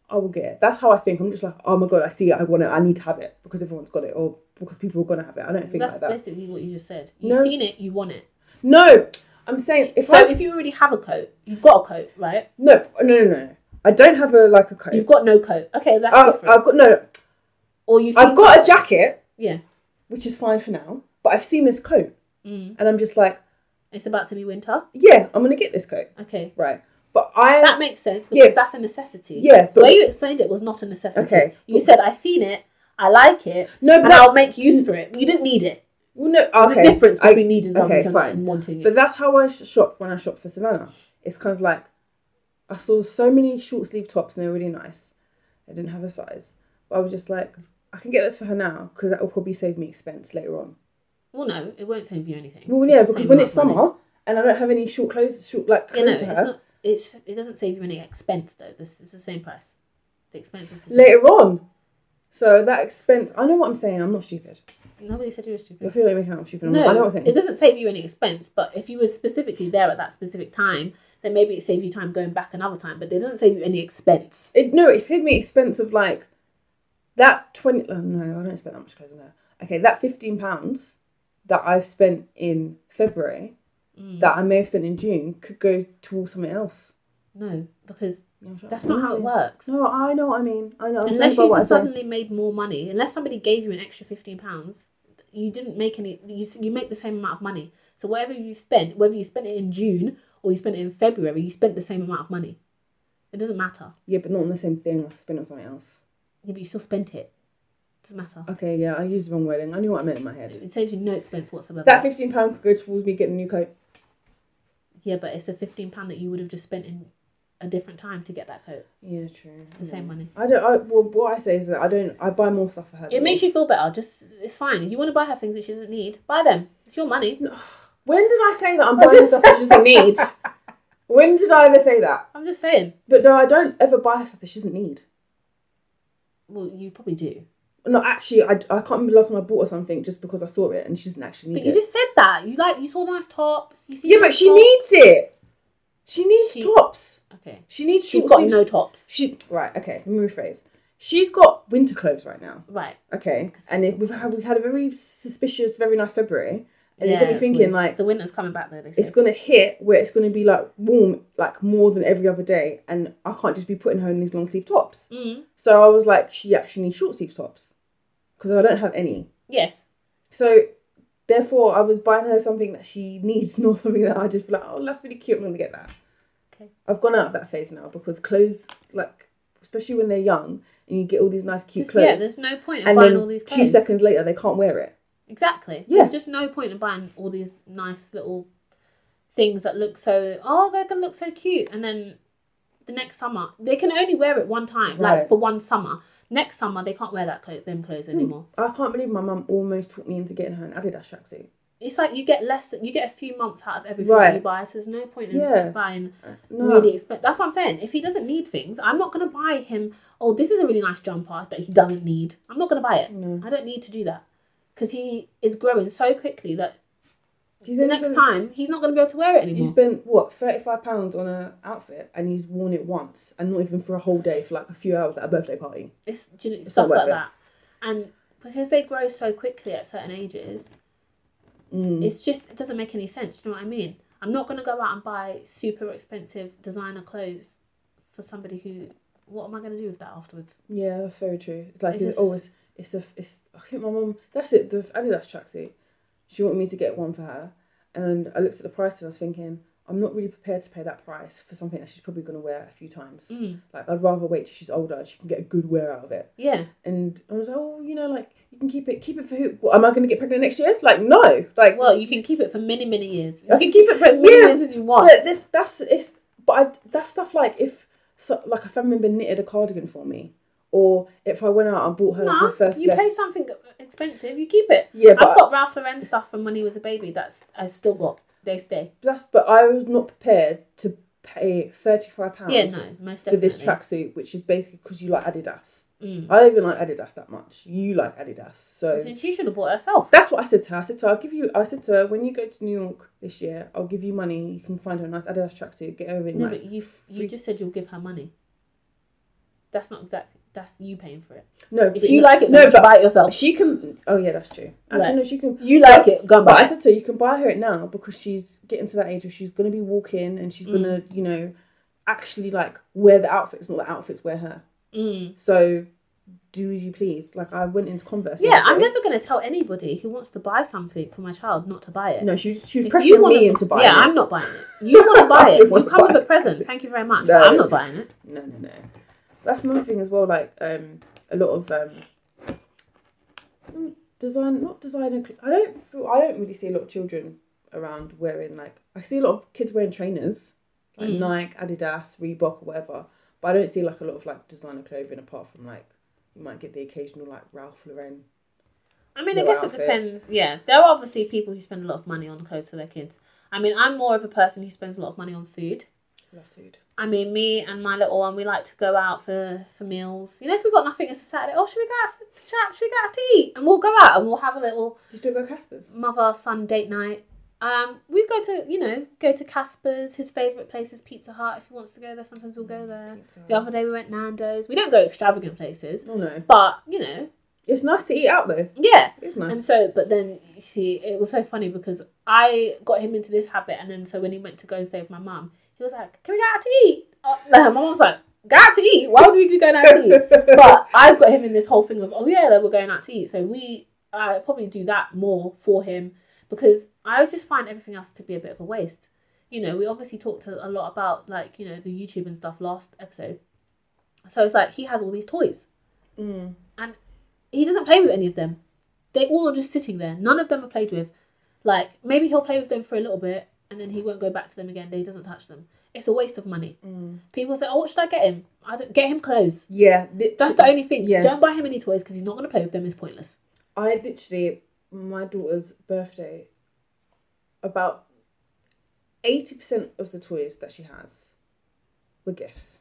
Speaker 2: I will get it. That's how I think. I'm just like, oh my god, I see it. I want it. I need to have it because everyone's got it, or because people are gonna have it. I don't think
Speaker 1: That's
Speaker 2: like that.
Speaker 1: basically what you just said. You've
Speaker 2: No.
Speaker 1: seen it, you want it.
Speaker 2: No, I'm saying if
Speaker 1: so
Speaker 2: I
Speaker 1: if you already have a coat, you've got a coat, right?
Speaker 2: No, oh, no, no, no. I don't have a like a coat.
Speaker 1: You've got no coat. Okay, that's
Speaker 2: I've,
Speaker 1: different.
Speaker 2: I've got no.
Speaker 1: or you've
Speaker 2: I've got a jacket,
Speaker 1: Yeah.
Speaker 2: which is fine for now. But I've seen this coat,
Speaker 1: Mm.
Speaker 2: and I'm just like,
Speaker 1: It's about to be winter.
Speaker 2: yeah, I'm gonna get this coat,
Speaker 1: Okay.
Speaker 2: right? But I,
Speaker 1: That makes sense because
Speaker 2: Yeah.
Speaker 1: that's a necessity.
Speaker 2: yeah,
Speaker 1: The
Speaker 2: but
Speaker 1: way you explained it was not a necessity.
Speaker 2: Okay.
Speaker 1: You said, I seen it, I like it,
Speaker 2: no, but
Speaker 1: and I'll make use for it. You didn't need it.
Speaker 2: well, no,
Speaker 1: There's
Speaker 2: okay,
Speaker 1: a difference
Speaker 2: I-
Speaker 1: between needing something
Speaker 2: okay,
Speaker 1: and,
Speaker 2: fine.
Speaker 1: wanting it.
Speaker 2: But that's how I shop when I shop for Savannah. It's kind of like I saw so many short sleeve tops and they're really nice. I didn't have a size, but I was just like, I can get this for her now because that will probably save me expense later on.
Speaker 1: Well, no, it won't save you anything.
Speaker 2: Well, yeah, because when it's
Speaker 1: of money.
Speaker 2: summer and I don't have any short clothes, short like
Speaker 1: Yeah,
Speaker 2: clothes
Speaker 1: no,
Speaker 2: for
Speaker 1: it's not. It's it doesn't save you any expense though. This it's the same price. The expense is the same.
Speaker 2: later on. So that expense, I know what I'm saying. I'm not stupid.
Speaker 1: Nobody said you were
Speaker 2: I
Speaker 1: stupid.
Speaker 2: feel like making out I'm stupid. I'm
Speaker 1: No,
Speaker 2: not- I know what I'm saying.
Speaker 1: it doesn't save you any expense. But if you were specifically there at that specific time, then maybe it saves you time going back another time. But it doesn't save you any expense.
Speaker 2: It, no, it saved me expense of like that twenty. Oh, no, I don't spend that much clothes on there. Okay, that fifteen pounds that I've spent in February,
Speaker 1: Mm.
Speaker 2: that I may have spent in June, could go towards something else.
Speaker 1: No, because that's not how it works.
Speaker 2: No, I know what I mean. I know. I'm
Speaker 1: unless you just
Speaker 2: what I said.
Speaker 1: suddenly made more money, unless somebody gave you an extra fifteen pounds, you didn't make any. You you make the same amount of money. So whatever you spent, whether you spent it in June or you spent it in February, you spent the same amount of money. It doesn't matter.
Speaker 2: Yeah, but not on the same thing. I spent on something else.
Speaker 1: Yeah, but you still spent it. Doesn't matter.
Speaker 2: Okay, yeah, I used the wrong wording. I knew what I meant in my head.
Speaker 1: It saves you no expense whatsoever.
Speaker 2: That fifteen pound could go towards me getting a new coat.
Speaker 1: yeah, but it's a fifteen pound that you would have just spent in a different time to get that coat.
Speaker 2: Yeah, true.
Speaker 1: It's the same money.
Speaker 2: I don't. I, well, what I say is that I don't. I buy more stuff for her.
Speaker 1: It makes you feel better. Just it's fine. If you want to buy her things that she doesn't need, buy them. It's your money.
Speaker 2: When did I say that I'm *laughs* buying stuff that she doesn't need? When did I ever say that?
Speaker 1: I'm just saying.
Speaker 2: But no, I don't ever buy her stuff that she doesn't need.
Speaker 1: Well, you probably do.
Speaker 2: No, actually, I, I can't remember the last time I bought her something just because I saw it and she doesn't actually need it.
Speaker 1: But you just said that. You like you saw nice tops. You see
Speaker 2: yeah, but she
Speaker 1: tops.
Speaker 2: needs it. She needs
Speaker 1: She-
Speaker 2: tops.
Speaker 1: Okay.
Speaker 2: She needs.
Speaker 1: She's got
Speaker 2: sleeves.
Speaker 1: no tops.
Speaker 2: She right. Okay. Let me rephrase. She's got winter clothes right now.
Speaker 1: Right.
Speaker 2: Okay, and it, we've had we had a very suspicious, very nice February, and
Speaker 1: yeah,
Speaker 2: you're gonna be thinking
Speaker 1: weird.
Speaker 2: like
Speaker 1: the winter's coming back though. They say.
Speaker 2: it's gonna hit where it's gonna be like warm, like more than every other day, and I can't just be putting her in these long sleeve tops.
Speaker 1: Mm.
Speaker 2: So I was like, she actually needs short sleeve tops because I don't have any.
Speaker 1: Yes.
Speaker 2: So therefore, I was buying her something that she needs, *laughs* not something that I just feel like, oh, that's really cute. I'm gonna get that.
Speaker 1: Okay.
Speaker 2: I've gone out of that phase now because clothes, like especially when they're young, and you get all these nice cute
Speaker 1: Just-
Speaker 2: clothes,
Speaker 1: yeah. There's no point in
Speaker 2: and
Speaker 1: buying all these
Speaker 2: two seconds later they can't wear it.
Speaker 1: Exactly.
Speaker 2: Yeah.
Speaker 1: There's just no point in buying all these nice little things that look so. Oh, they're gonna look so cute, and then the next summer they can only wear it one time, like for one summer. Next summer they can't wear that clothes, them clothes hmm. anymore.
Speaker 2: I can't believe my mum almost talked me into getting her an Adidas tracksuit.
Speaker 1: it's like you get less. than You get a few months out of everything
Speaker 2: Right.
Speaker 1: that you buy. So there's no point in
Speaker 2: Yeah.
Speaker 1: buying uh,
Speaker 2: No.
Speaker 1: really expensive. That's what I'm saying. If he doesn't need things, I'm not gonna buy him. Oh, this is a really nice jumper that he doesn't need. I'm not gonna buy it.
Speaker 2: No.
Speaker 1: I don't need to do that because he is growing so quickly that
Speaker 2: He's
Speaker 1: the next
Speaker 2: gonna-
Speaker 1: time he's not gonna be able to wear it
Speaker 2: You
Speaker 1: anymore.
Speaker 2: spent what thirty five pounds on an outfit, and he's worn it once, and not even for a whole day, for like a few hours at a birthday party.
Speaker 1: It's, do you know,
Speaker 2: It's
Speaker 1: stuff like
Speaker 2: it.
Speaker 1: that, and because they grow so quickly at certain ages,
Speaker 2: Mm.
Speaker 1: it's just it doesn't make any sense. Do you know what I mean? I'm not gonna go out and buy super expensive designer clothes for somebody who. What am I gonna do with that afterwards?
Speaker 2: Yeah, that's very true. It's like
Speaker 1: It's
Speaker 2: it's,
Speaker 1: just-
Speaker 2: always it's a it's. I think my mum. That's it. The Adidas tracksuit. She wanted me to get one for her, and I looked at the price and I was thinking, I'm not really prepared to pay that price for something that she's probably gonna wear a few times.
Speaker 1: Mm.
Speaker 2: Like I'd rather wait till she's older and she can get a good wear out of it.
Speaker 1: Yeah,
Speaker 2: And I was like, oh, you know, like you can keep it, keep it for who? Am I going to get pregnant next year? Like, no, like,
Speaker 1: well, you can keep it for many, many years. You can keep it for as many
Speaker 2: Yeah.
Speaker 1: years as you want.
Speaker 2: But this, that's it's, but I, that's stuff like if, so, like a family member knitted a cardigan for me, or if I went out and bought her
Speaker 1: No,
Speaker 2: her first
Speaker 1: you pay something expensive, you keep it.
Speaker 2: Yeah, but
Speaker 1: I've got Ralph Lauren stuff from when he was a baby. That's I still got. They stay.
Speaker 2: that's, but I was not prepared to pay thirty five pounds.
Speaker 1: Yeah, no, most
Speaker 2: For this tracksuit, which is basically because you like Adidas.
Speaker 1: Mm.
Speaker 2: I don't even like Adidas that much. You like Adidas, so
Speaker 1: she should have bought herself.
Speaker 2: That's what I said to her. I said to her, I'll give you. I said to her, when you go to New York this year, I'll give you money. You can find her a nice Adidas tracksuit. Get her in.
Speaker 1: No,
Speaker 2: like,
Speaker 1: but you you
Speaker 2: free-
Speaker 1: just said you'll give her money. That's not exactly. That's you paying for it.
Speaker 2: no,
Speaker 1: If you like it, so
Speaker 2: no, but
Speaker 1: buy it yourself.
Speaker 2: she can. Oh yeah, that's true. Actually,
Speaker 1: Right.
Speaker 2: no, she can.
Speaker 1: You like it, go and
Speaker 2: But
Speaker 1: buy
Speaker 2: I said to her, you can buy her it now because she's getting to that age where she's gonna be walking and she's
Speaker 1: Mm.
Speaker 2: gonna, you know, actually like wear the outfits, not the outfits wear her.
Speaker 1: Mm.
Speaker 2: So, do as you please. Like I went into Converse.
Speaker 1: Yeah, I'm never going to tell anybody who wants to buy something for my child not to buy it.
Speaker 2: No, she was, she was
Speaker 1: If
Speaker 2: pressuring
Speaker 1: you wanna-
Speaker 2: me into buying
Speaker 1: yeah,
Speaker 2: it.
Speaker 1: I'm not buying it. You want to *laughs* buy it? You come with a present. Thank you very much.
Speaker 2: No.
Speaker 1: I'm not buying it.
Speaker 2: No, no, no. That's another thing as well. Like um, a lot of um, design, not designer. I don't. I don't really see a lot of children around wearing like. I see a lot of kids wearing trainers, like
Speaker 1: Mm.
Speaker 2: Nike, Adidas, Reebok, or whatever. But I don't see like a lot of like designer clothing apart from like you might get the occasional like Ralph Lauren.
Speaker 1: I mean, I guess
Speaker 2: outfit.
Speaker 1: it depends. Yeah, there are obviously people who spend a lot of money on clothes for their kids. I mean, I'm more of a person who spends a lot of money on food.
Speaker 2: Love food.
Speaker 1: I mean, me and my little one, we like to go out for, for meals. You know, if we've got nothing, it's a Saturday. Oh, should we go out? For, should, should we go out to eat? And we'll go out and we'll have a little
Speaker 2: Do you still go Casper's?
Speaker 1: mother son date night. Um, we go to you know go to Casper's. His favorite place is Pizza Hut. If he wants to go there, sometimes we'll go there. The other day we went Nando's. We don't go extravagant places,
Speaker 2: Oh no,
Speaker 1: but you know,
Speaker 2: it's nice to eat out though.
Speaker 1: yeah.
Speaker 2: It's nice.
Speaker 1: And so, but then you see, it was so funny because I got him into this habit, and then so when he went to go and stay with my mum, he was like, "Can we go out to eat?" No, my mum was like, "Go out to eat? Why would we be going out to eat?" *laughs* but I've got him in this whole thing of, "Oh yeah, we're going out to eat." So we, I probably do that more for him because I just find everything else to be a bit of a waste. You know, we obviously talked a lot about like you know the YouTube and stuff last episode. So it's like he has all these toys
Speaker 2: Mm.
Speaker 1: he doesn't play with any of them. They all are just sitting there. None of them are played with. Like maybe he'll play with them for a little bit and then he won't go back to them again. He doesn't touch them. It's a waste of money.
Speaker 2: Mm.
Speaker 1: People say, "Oh, what should I get him? I don't get him clothes."
Speaker 2: Yeah, th-
Speaker 1: That's the only thing.
Speaker 2: Yeah.
Speaker 1: Don't buy him any toys because he's not going to play with them. It's pointless.
Speaker 2: I literally, my daughter's birthday, about 80% of the toys that she has were gifts.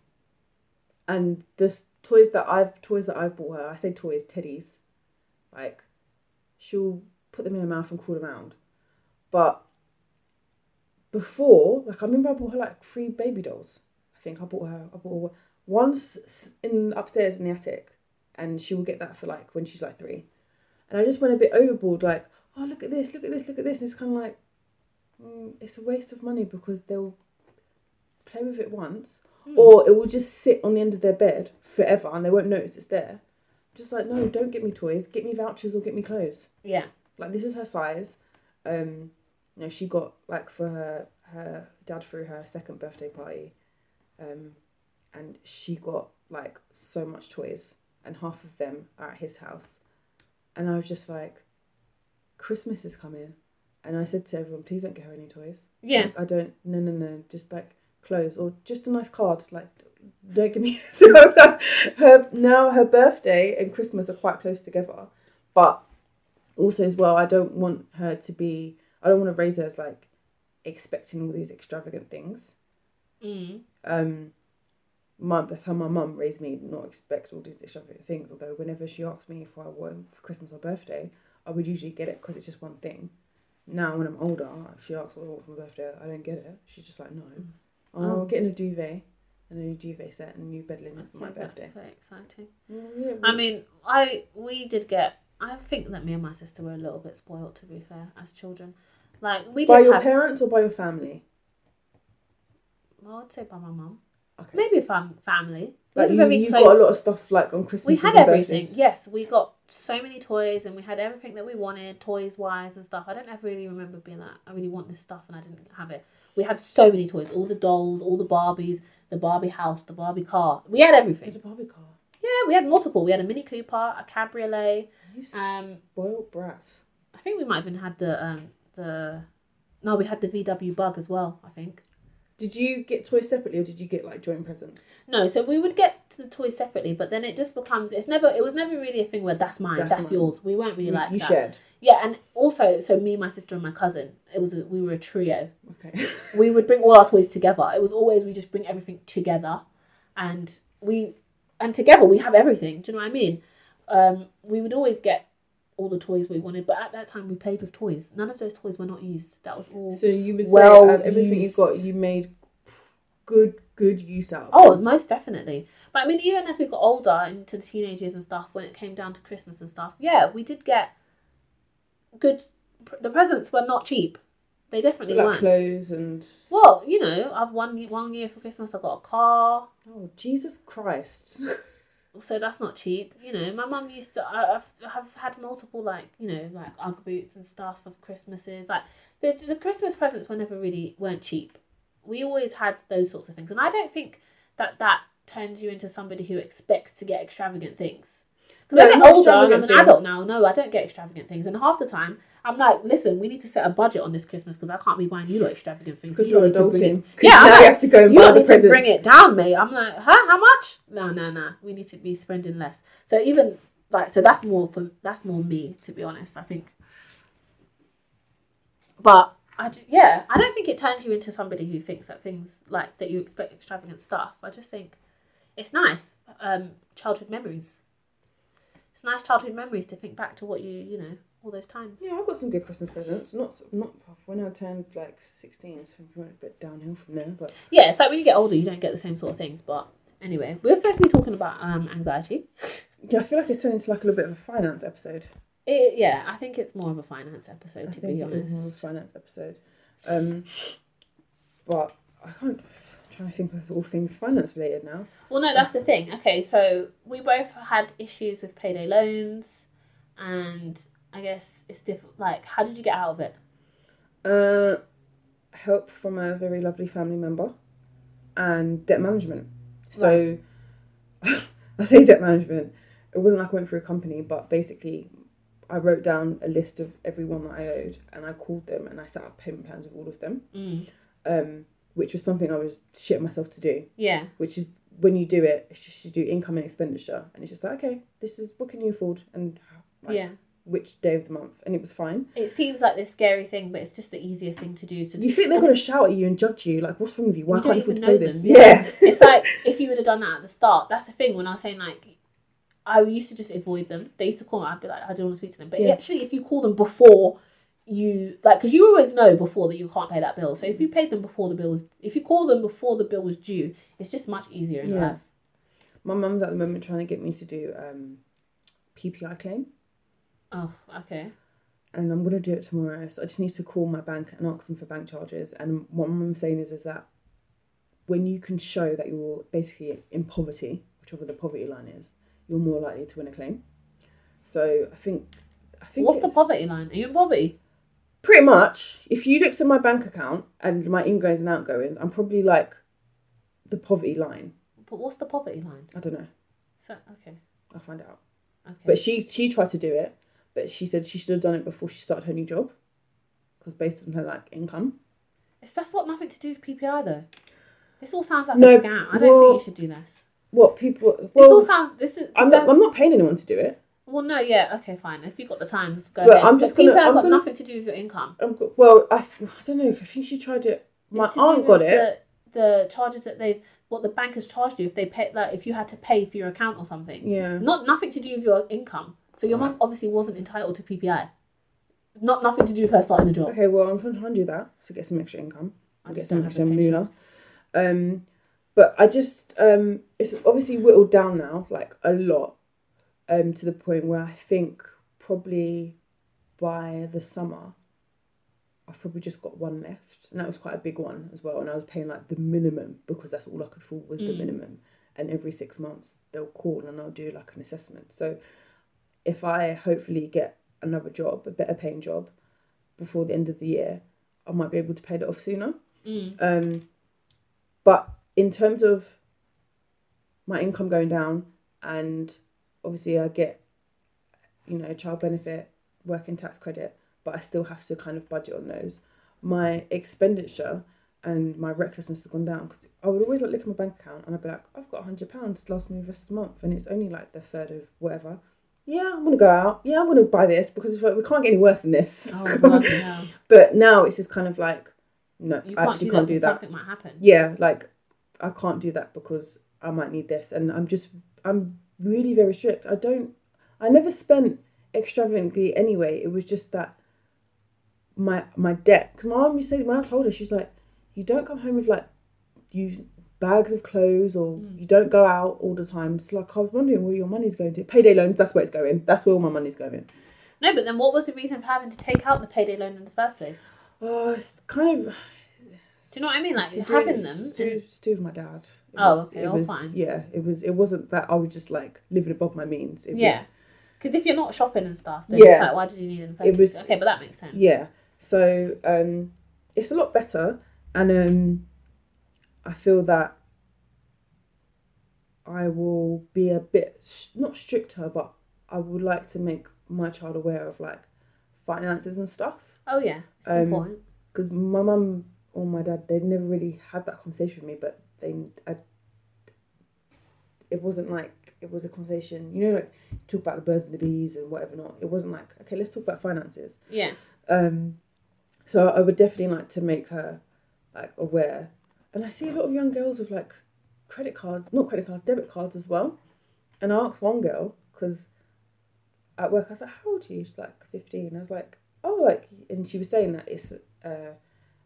Speaker 2: And the toys that I've toys that I've bought her, I say toys, teddies. Like she'll put them in her mouth and crawl around. But before, like I remember I bought her like three baby dolls. I think I bought her I bought her once in upstairs in the attic and she will get that for like when she's like three. And I just went a bit overboard, like, oh, look at this, look at this, look at this. And it's kind of like, mm, it's a waste of money because they'll play with it once,
Speaker 1: Hmm.
Speaker 2: or it will just sit on the end of their bed forever and they won't notice it's there. Just like, no, don't get me toys, get me vouchers or get me clothes.
Speaker 1: Yeah.
Speaker 2: Like, this is her size. Um, you know, she got, like, for her, her dad threw her second birthday party, um, and she got, like, so much toys, and half of them are at his house. And I was just like, Christmas is coming. And I said to everyone, please don't get her any toys.
Speaker 1: Yeah.
Speaker 2: Like, I don't, no, no, no, just like clothes or just a nice card. Like, don't give me. *laughs* her now her birthday and Christmas are quite close together, but also as well, I don't want her to be I don't want to raise her as like expecting all these extravagant things.
Speaker 1: Mm.
Speaker 2: Um, mum, that's how my mum raised me, not expect all these extravagant things. Although whenever she asked me if I want for Christmas or birthday, I would usually get it because it's just one thing. Now when I'm older, she asks what I want for my birthday, I don't get it. She's just like, no, oh,
Speaker 1: Oh.
Speaker 2: I'm getting a duvet and a new duvet set and a new bed linen for my birthday.
Speaker 1: That's very exciting.
Speaker 2: Mm, yeah,
Speaker 1: I mean, I we did get. I think that me and my sister were a little bit spoiled, to be fair, as children. Like we
Speaker 2: by
Speaker 1: did
Speaker 2: your
Speaker 1: have.
Speaker 2: parents or by your family?
Speaker 1: well, I would say by my mum.
Speaker 2: Okay.
Speaker 1: Maybe fam- family. We
Speaker 2: Like you,
Speaker 1: very
Speaker 2: you
Speaker 1: close.
Speaker 2: got a lot of stuff like on Christmas.
Speaker 1: we had everything.
Speaker 2: birthdays.
Speaker 1: Yes, we got so many toys and we had everything that we wanted, toys wise and stuff. I don't ever really remember being like, I really want this stuff and I didn't have it. We had so many toys, all the dolls, all the Barbies, the Barbie house, the Barbie car. We had everything.
Speaker 2: a Barbie car.
Speaker 1: Yeah, we had multiple. We had a Mini Cooper, a Cabriolet. Um,
Speaker 2: spoiled brats.
Speaker 1: I think we might have even had the um the no, we had the VW Bug as well. I think.
Speaker 2: Did you get toys separately or did you get like joint presents?
Speaker 1: No, so we would get to the toys separately, but then it just becomes it's never it was never really a thing where that's mine, that's,
Speaker 2: That's mine.
Speaker 1: yours. We weren't really
Speaker 2: you
Speaker 1: like
Speaker 2: you
Speaker 1: that.
Speaker 2: shared.
Speaker 1: Yeah, and also so me, my sister, and my cousin. It was a, we were a trio.
Speaker 2: Okay. *laughs*
Speaker 1: We would bring all our toys together. It was always we just bring everything together, and we and together we have everything. Do you know what I mean? Um, we would always get all the toys we wanted, but at that time we played with toys. None of those toys were not used. That was all.
Speaker 2: so you would
Speaker 1: Well
Speaker 2: say everything you got, you made good good use out. of.
Speaker 1: Oh, most definitely. But I mean, even as we got older into the teenage years and stuff, when it came down to Christmas and stuff, yeah, we did get good. The presents were not cheap. They definitely
Speaker 2: like
Speaker 1: weren't.
Speaker 2: clothes and
Speaker 1: Well, you know, I've one one year for Christmas. I got a car,
Speaker 2: oh Jesus Christ. *laughs*
Speaker 1: so that's not cheap. You know, my mum used to. I've have had multiple like you know like UGG boots and stuff of Christmases. Like the the Christmas presents were never really weren't cheap. We always had those sorts of things, and I don't think that that turns you into somebody who expects to get extravagant things. Because
Speaker 2: No,
Speaker 1: I get older and I'm an adult now. No, I don't get extravagant things, and half the time I'm like, listen, we need to set a budget on this Christmas because I can't be buying you lot extravagant things.
Speaker 2: Because
Speaker 1: You lot
Speaker 2: you're
Speaker 1: need to bring it Yeah,
Speaker 2: now
Speaker 1: I know.
Speaker 2: you have to go and
Speaker 1: you
Speaker 2: buy
Speaker 1: don't
Speaker 2: the
Speaker 1: need to
Speaker 2: presents.
Speaker 1: bring it down, mate. I'm like, huh? How much? No, no, no. We need to be spending less. So even like, so that's more for that's more me to be honest. I think. But I ju- yeah, I don't think it turns you into somebody who thinks that things like that you expect extravagant stuff. I just think it's nice um, childhood memories. It's nice childhood memories to think back to what you you know all those times.
Speaker 2: Yeah, I've got some good Christmas presents. Not not when I turned like sixteen. So we went a bit downhill from there, but
Speaker 1: Yeah, it's like when you get older, you don't get the same sort of things. But anyway, we were supposed to be talking about um, anxiety.
Speaker 2: yeah, I feel like it's turned into like a little bit of a finance episode.
Speaker 1: It, yeah, I think it's more of a finance episode,
Speaker 2: I
Speaker 1: to be
Speaker 2: is more of a
Speaker 1: honest.
Speaker 2: finance episode. Um, but I can't. Trying to think of all things finance related now.
Speaker 1: Well, no, that's the thing. Okay, so we both had issues with payday loans, and I guess it's different. Like, how did you get out of it?
Speaker 2: Uh, help from a very lovely family member, and debt management. So, *laughs* I say debt management. It wasn't like I went through a company, but basically, I wrote down a list of everyone that I owed, and I called them and I set up payment plans with all of them.
Speaker 1: Mm.
Speaker 2: Um, which was something I was shitting myself to do.
Speaker 1: Yeah,
Speaker 2: Which is when you do it, it's just you do income and expenditure, and it's just like okay, this is what can you afford and like,
Speaker 1: yeah.
Speaker 2: which day of the month, and it was fine.
Speaker 1: It seems like this scary thing, but it's just the easiest thing to do. So
Speaker 2: You think they're going to shout at you and judge you? Like, what's wrong with you? Why
Speaker 1: You
Speaker 2: can't you afford to pay
Speaker 1: know
Speaker 2: this?
Speaker 1: them,
Speaker 2: Yeah. *laughs*
Speaker 1: it's like if you would have done that at the start. That's the thing when I was saying like, I used to just avoid them. They used to call me. I'd be like, I don't want to speak to them. But
Speaker 2: Yeah.
Speaker 1: actually, if you call them before you like, because you always know before that you can't pay that bill. So if you paid them before the bill was, if you call them before the bill was due, it's just much easier in
Speaker 2: Yeah.
Speaker 1: life.
Speaker 2: My mum's at the moment trying to get me to do um, PPI claim,
Speaker 1: Oh, okay.
Speaker 2: and I'm going to do it tomorrow. So I just need to call my bank and ask them for bank charges. And what my mum's saying is, is that when you can show that you're basically in poverty, whichever the poverty line is, you're more likely to win a claim. So I think, I think
Speaker 1: What's the poverty line? Are you in poverty?
Speaker 2: Pretty much. If you looked at my bank account and my ingoings and outgoings, I'm probably like the poverty line.
Speaker 1: But what's the poverty line?
Speaker 2: I don't know.
Speaker 1: So okay,
Speaker 2: I'll find out.
Speaker 1: okay.
Speaker 2: But she she tried to do it, but she said she should have done it before she started her new job, because based on her like income.
Speaker 1: It's, that's got nothing to do with PPI though. This all sounds like
Speaker 2: No,
Speaker 1: a scam. I don't
Speaker 2: well-
Speaker 1: think you should do this.
Speaker 2: What people?
Speaker 1: This all sounds. This is.
Speaker 2: I'm not, I'm not paying anyone to do it.
Speaker 1: Well, no, yeah, okay, fine. If you've got the time, go
Speaker 2: But
Speaker 1: ahead.
Speaker 2: I'm
Speaker 1: But
Speaker 2: just gonna-
Speaker 1: has
Speaker 2: I'm
Speaker 1: got
Speaker 2: gonna-
Speaker 1: nothing to do with your income.
Speaker 2: Um, well, I, I don't know. I think she tried it. My
Speaker 1: It's
Speaker 2: aunt got it.
Speaker 1: The, the charges that they've, what the bank has charged you if they pay, like if you had to pay for your account or something.
Speaker 2: Yeah.
Speaker 1: Not nothing to do with your income. So your mum obviously wasn't entitled to PPI. Not nothing to do with her starting the job.
Speaker 2: Okay, well, I'm trying to do that to get some extra income.
Speaker 1: I
Speaker 2: get some
Speaker 1: don't
Speaker 2: extra moolah. Um, but I just um, it's obviously whittled down now, like a lot, um, to the point where I think probably by the summer, I've probably just got one left, and that was quite a big one as well. And I was paying like the minimum because that's all I could afford was the
Speaker 1: Mm.
Speaker 2: minimum. And every six months they'll call and I'll do like an assessment. So if I hopefully get another job, a better paying job, before the end of the year, I might be able to pay that off sooner.
Speaker 1: Mm.
Speaker 2: Um, but in terms of my income going down, and obviously I get, you know, child benefit, working tax credit, but I still have to kind of budget on those. My expenditure and my recklessness has gone down because I would always like look at my bank account and I'd be like, I've got hundred pounds last me the rest of the month, and it's only like the third of whatever. Yeah, I'm gonna go out. Yeah, I'm gonna buy this because it's like, we can't get any worse than this.
Speaker 1: Oh, *laughs* bloody hell.
Speaker 2: but now it's just kind of like, no,
Speaker 1: You
Speaker 2: I
Speaker 1: can't
Speaker 2: actually
Speaker 1: do
Speaker 2: can't
Speaker 1: that
Speaker 2: do that
Speaker 1: something might happen.
Speaker 2: yeah like i can't do that because i might need this and i'm just i'm really very strict. I don't i never spent extravagantly anyway. It was just that my my debt. Because my mom used to say when i told her she's like you don't come home with like you bags of clothes or
Speaker 1: Mm.
Speaker 2: you don't go out all the time. It's like i was wondering where your money's going to. Payday loans that's where it's going. That's where all my money's going.
Speaker 1: No, but then what was the reason for having to take out the payday loan in the first place?
Speaker 2: oh it's kind of
Speaker 1: Do you know what I mean? Like
Speaker 2: to
Speaker 1: having
Speaker 2: do-
Speaker 1: them.
Speaker 2: it's to,
Speaker 1: and-
Speaker 2: to do with my dad. It
Speaker 1: Oh,
Speaker 2: was-
Speaker 1: okay,
Speaker 2: it
Speaker 1: all
Speaker 2: was,
Speaker 1: fine.
Speaker 2: Yeah, it was. It wasn't that I was just like living above my means. It
Speaker 1: Yeah. Because if you're not shopping and stuff, then
Speaker 2: Yeah.
Speaker 1: it's like, why did you need in
Speaker 2: It was-
Speaker 1: Okay, but that makes sense.
Speaker 2: yeah. So um, it's a lot better, and um, I feel that I will be a bit not stricter, but I would like to make my child aware of like finances and stuff.
Speaker 1: Oh yeah, it's
Speaker 2: Um,
Speaker 1: important.
Speaker 2: because my mum or my dad they'd never really had that conversation with me but they I, it wasn't like it was a conversation you know like talk about the birds and the bees and whatever not. It wasn't like okay let's talk about finances.
Speaker 1: Yeah.
Speaker 2: um so i would definitely like to make her like aware. And i see a lot of young girls with like credit cards not credit cards debit cards as well. And i asked one girl because at work i was like how old are you? She's like 15 i was like oh like and she was saying that it's a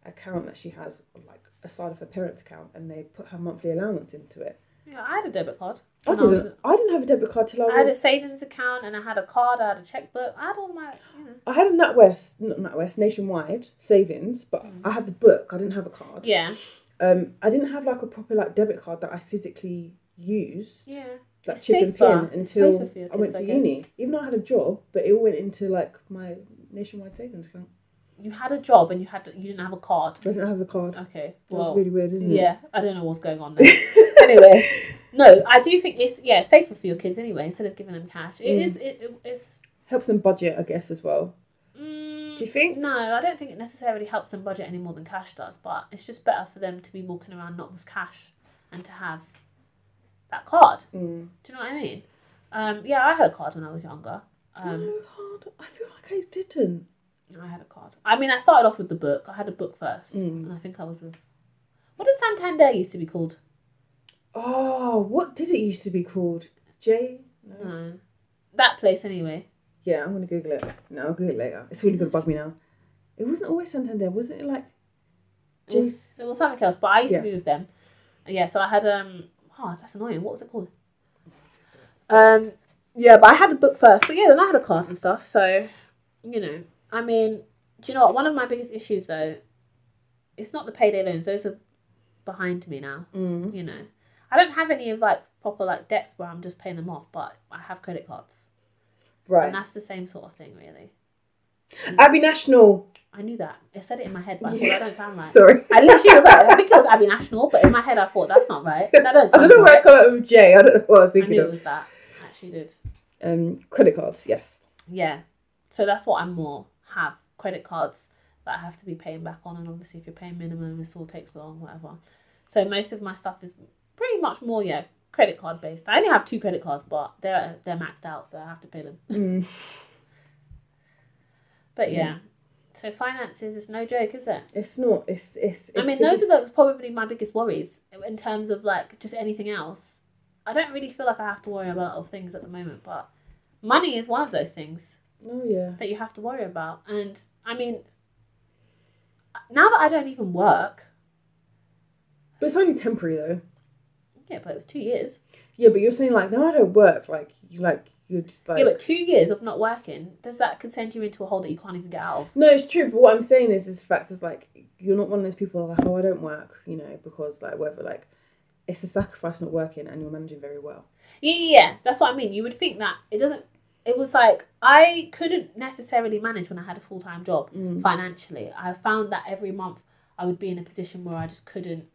Speaker 2: account that she has like a side of her parents account and they put her monthly allowance into it
Speaker 1: Yeah, I had a debit card.
Speaker 2: i didn't i didn't have a debit card till i
Speaker 1: I had a savings account and I had a card. I had a checkbook. I had all my, you know.
Speaker 2: I had a NatWest, not NatWest, nationwide savings, but
Speaker 1: Mm.
Speaker 2: I had the book. I didn't have a card.
Speaker 1: Yeah.
Speaker 2: Um, I didn't have like a proper like debit card that I physically used,
Speaker 1: Yeah.
Speaker 2: like
Speaker 1: It's
Speaker 2: chip and pin, until I went to
Speaker 1: I
Speaker 2: uni. Even though I had a job, but it all went into like my nationwide savings account.
Speaker 1: You had a job and you had you didn't have a card.
Speaker 2: I didn't have a card.
Speaker 1: Okay.
Speaker 2: That was really weird, isn't it?
Speaker 1: yeah. I don't know what's going on *laughs* there. anyway, no, I do think it's yeah safer for your kids anyway instead of giving them cash. It
Speaker 2: Mm.
Speaker 1: is. It, it, it's.
Speaker 2: Helps them budget, I guess, as well.
Speaker 1: Mm,
Speaker 2: Do you think?
Speaker 1: No, I don't think it necessarily helps them budget any more than cash does. But it's just better for them to be walking around not with cash and to have that card.
Speaker 2: Mm.
Speaker 1: Do you know what I mean? Um, yeah, I had a card when I was younger. Um,
Speaker 2: a card? I feel like I didn't.
Speaker 1: I had a card. I mean, I started off with the book. I had a book first,
Speaker 2: Mm.
Speaker 1: and I think I was with. What did Santander used to be called?
Speaker 2: Oh, what did it used to be called? J? No.
Speaker 1: No, that place anyway.
Speaker 2: Yeah, I'm gonna Google it. No, I'll Google it later. It's really gonna bug me now. It wasn't always Santander, wasn't it? Like
Speaker 1: It was, it was something else, but I used
Speaker 2: Yeah.
Speaker 1: to be with them. Yeah, so I had um. Oh, that's annoying. What was it called? Um. Yeah, but I had a book first. But yeah, then I had a card and stuff. So, you know, I mean, do you know what? One of my biggest issues though, it's not the payday loans. Those are behind me now.
Speaker 2: mm.
Speaker 1: You know, I don't have any of like proper like debts where I'm just paying them off, but I have credit cards,
Speaker 2: right.
Speaker 1: and that's the same sort of thing, really.
Speaker 2: Abbey National.
Speaker 1: I knew that. I said it in my head, but I
Speaker 2: Yeah.
Speaker 1: thought that don't sound right.
Speaker 2: Sorry.
Speaker 1: I literally was like, I think it was Abbey National, but in my head I thought that's not right. That don't *laughs*
Speaker 2: I don't know where I
Speaker 1: right.
Speaker 2: come up with J. I don't know what I was
Speaker 1: I
Speaker 2: thinking
Speaker 1: knew it was that. I actually did.
Speaker 2: Um, credit cards. Yes.
Speaker 1: Yeah. So that's what I'm more have credit cards that I have to be paying back on, and obviously if you're paying minimum, it all takes long, whatever. So most of my stuff is pretty much more yeah credit card based. I only have two credit cards, but they're they're maxed out, so I have to pay them.
Speaker 2: Mm. *laughs*
Speaker 1: But yeah, so finances is no joke, is it?
Speaker 2: It's not. It's it's.
Speaker 1: I mean, those are the, probably my biggest worries in terms of like just anything else. I don't really feel like I have to worry about a lot of things at the moment, but money is one of those things
Speaker 2: Oh yeah.
Speaker 1: that you have to worry about. And I mean, now that I don't even work,
Speaker 2: But it's only temporary though.
Speaker 1: yeah, but it was two years.
Speaker 2: Yeah, but you're saying like, no, I don't work. Like you like you're just like.
Speaker 1: yeah, but two years of not working, does that can send you into a hole that you can't even get out of?
Speaker 2: No, it's true. But what I'm saying is, this fact is like you're not one of those people like, oh, I don't work, you know, because like whether like it's a sacrifice not working and you're managing very well.
Speaker 1: Yeah, yeah, yeah, that's what I mean. You would think that it doesn't. It was like I couldn't necessarily manage when I had a full time job
Speaker 2: Mm.
Speaker 1: financially. I found that every month I would be in a position where I just couldn't.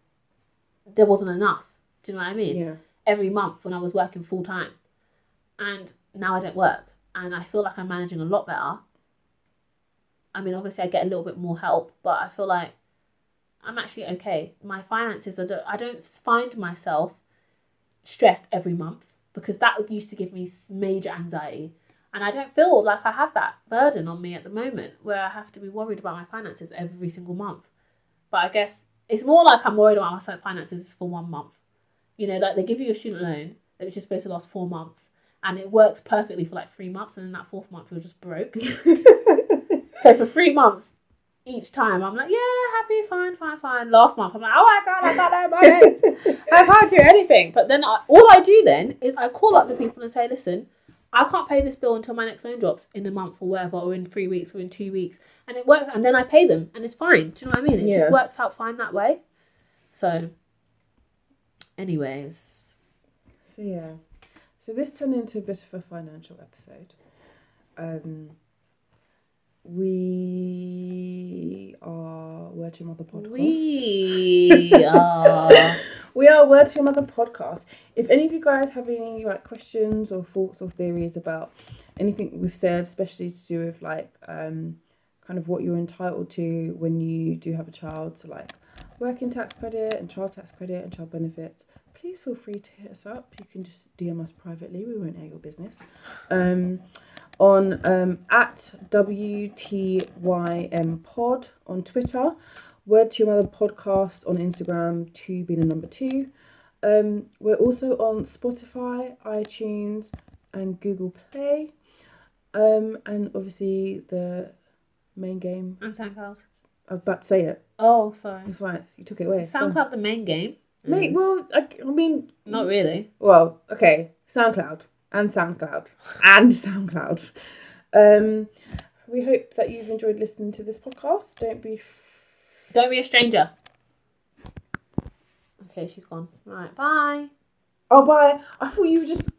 Speaker 1: There wasn't enough. Do you know what I mean?
Speaker 2: Yeah.
Speaker 1: Every month when I was working full time, and now I don't work, and I feel like I'm managing a lot better. I mean, obviously, I get a little bit more help, but I feel like I'm actually okay. My finances, I don't, I don't find myself stressed every month because that used to give me major anxiety. And I don't feel like I have that burden on me at the moment where I have to be worried about my finances every single month. But I guess it's more like I'm worried about my finances for one month. You know, like they give you a student loan that is just supposed to last four months and it works perfectly for like three months and then that fourth month you're just broke. *laughs* So for three months each time, I'm like, yeah, happy, fine, fine, fine. Last month, I'm like, oh my god, I got no money. I can't do anything. But then I, all I do then is I call up the people and say, listen, I can't pay this bill until my next loan drops in a month or whatever, or in three weeks or in two weeks, and it works. And then I pay them, and it's fine. Do you know what I mean? It
Speaker 2: Yeah.
Speaker 1: just works out fine that way. So, anyways,
Speaker 2: So yeah, so this turned into a bit of a financial episode. Um, we are Word to Your Mother podcast.
Speaker 1: we *laughs* are.
Speaker 2: We are Word to Your Mother podcast. If any of you guys have any like questions or thoughts or theories about anything we've said, especially to do with like um, kind of what you're entitled to when you do have a child, so like working tax credit and child tax credit and child benefits, please feel free to hit us up. You can just DM us privately. We won't air your business. Um, on um, at WTYM Pod on Twitter, Word to Your Mother Podcast on Instagram, two being a number two. Um, we're also on Spotify, iTunes, and Google Play. Um, and obviously the main game.
Speaker 1: and SoundCloud.
Speaker 2: I was about to say it.
Speaker 1: Oh, sorry.
Speaker 2: That's right. You took it away.
Speaker 1: SoundCloud the main game?
Speaker 2: Mate, well, I, I mean,
Speaker 1: Not really.
Speaker 2: well, okay, SoundCloud and SoundCloud *laughs* and SoundCloud. Um, we hope that you've enjoyed listening to this podcast. Don't be.
Speaker 1: Don't be a stranger. Okay, she's gone. Right, bye.
Speaker 2: Oh, bye. I thought you were just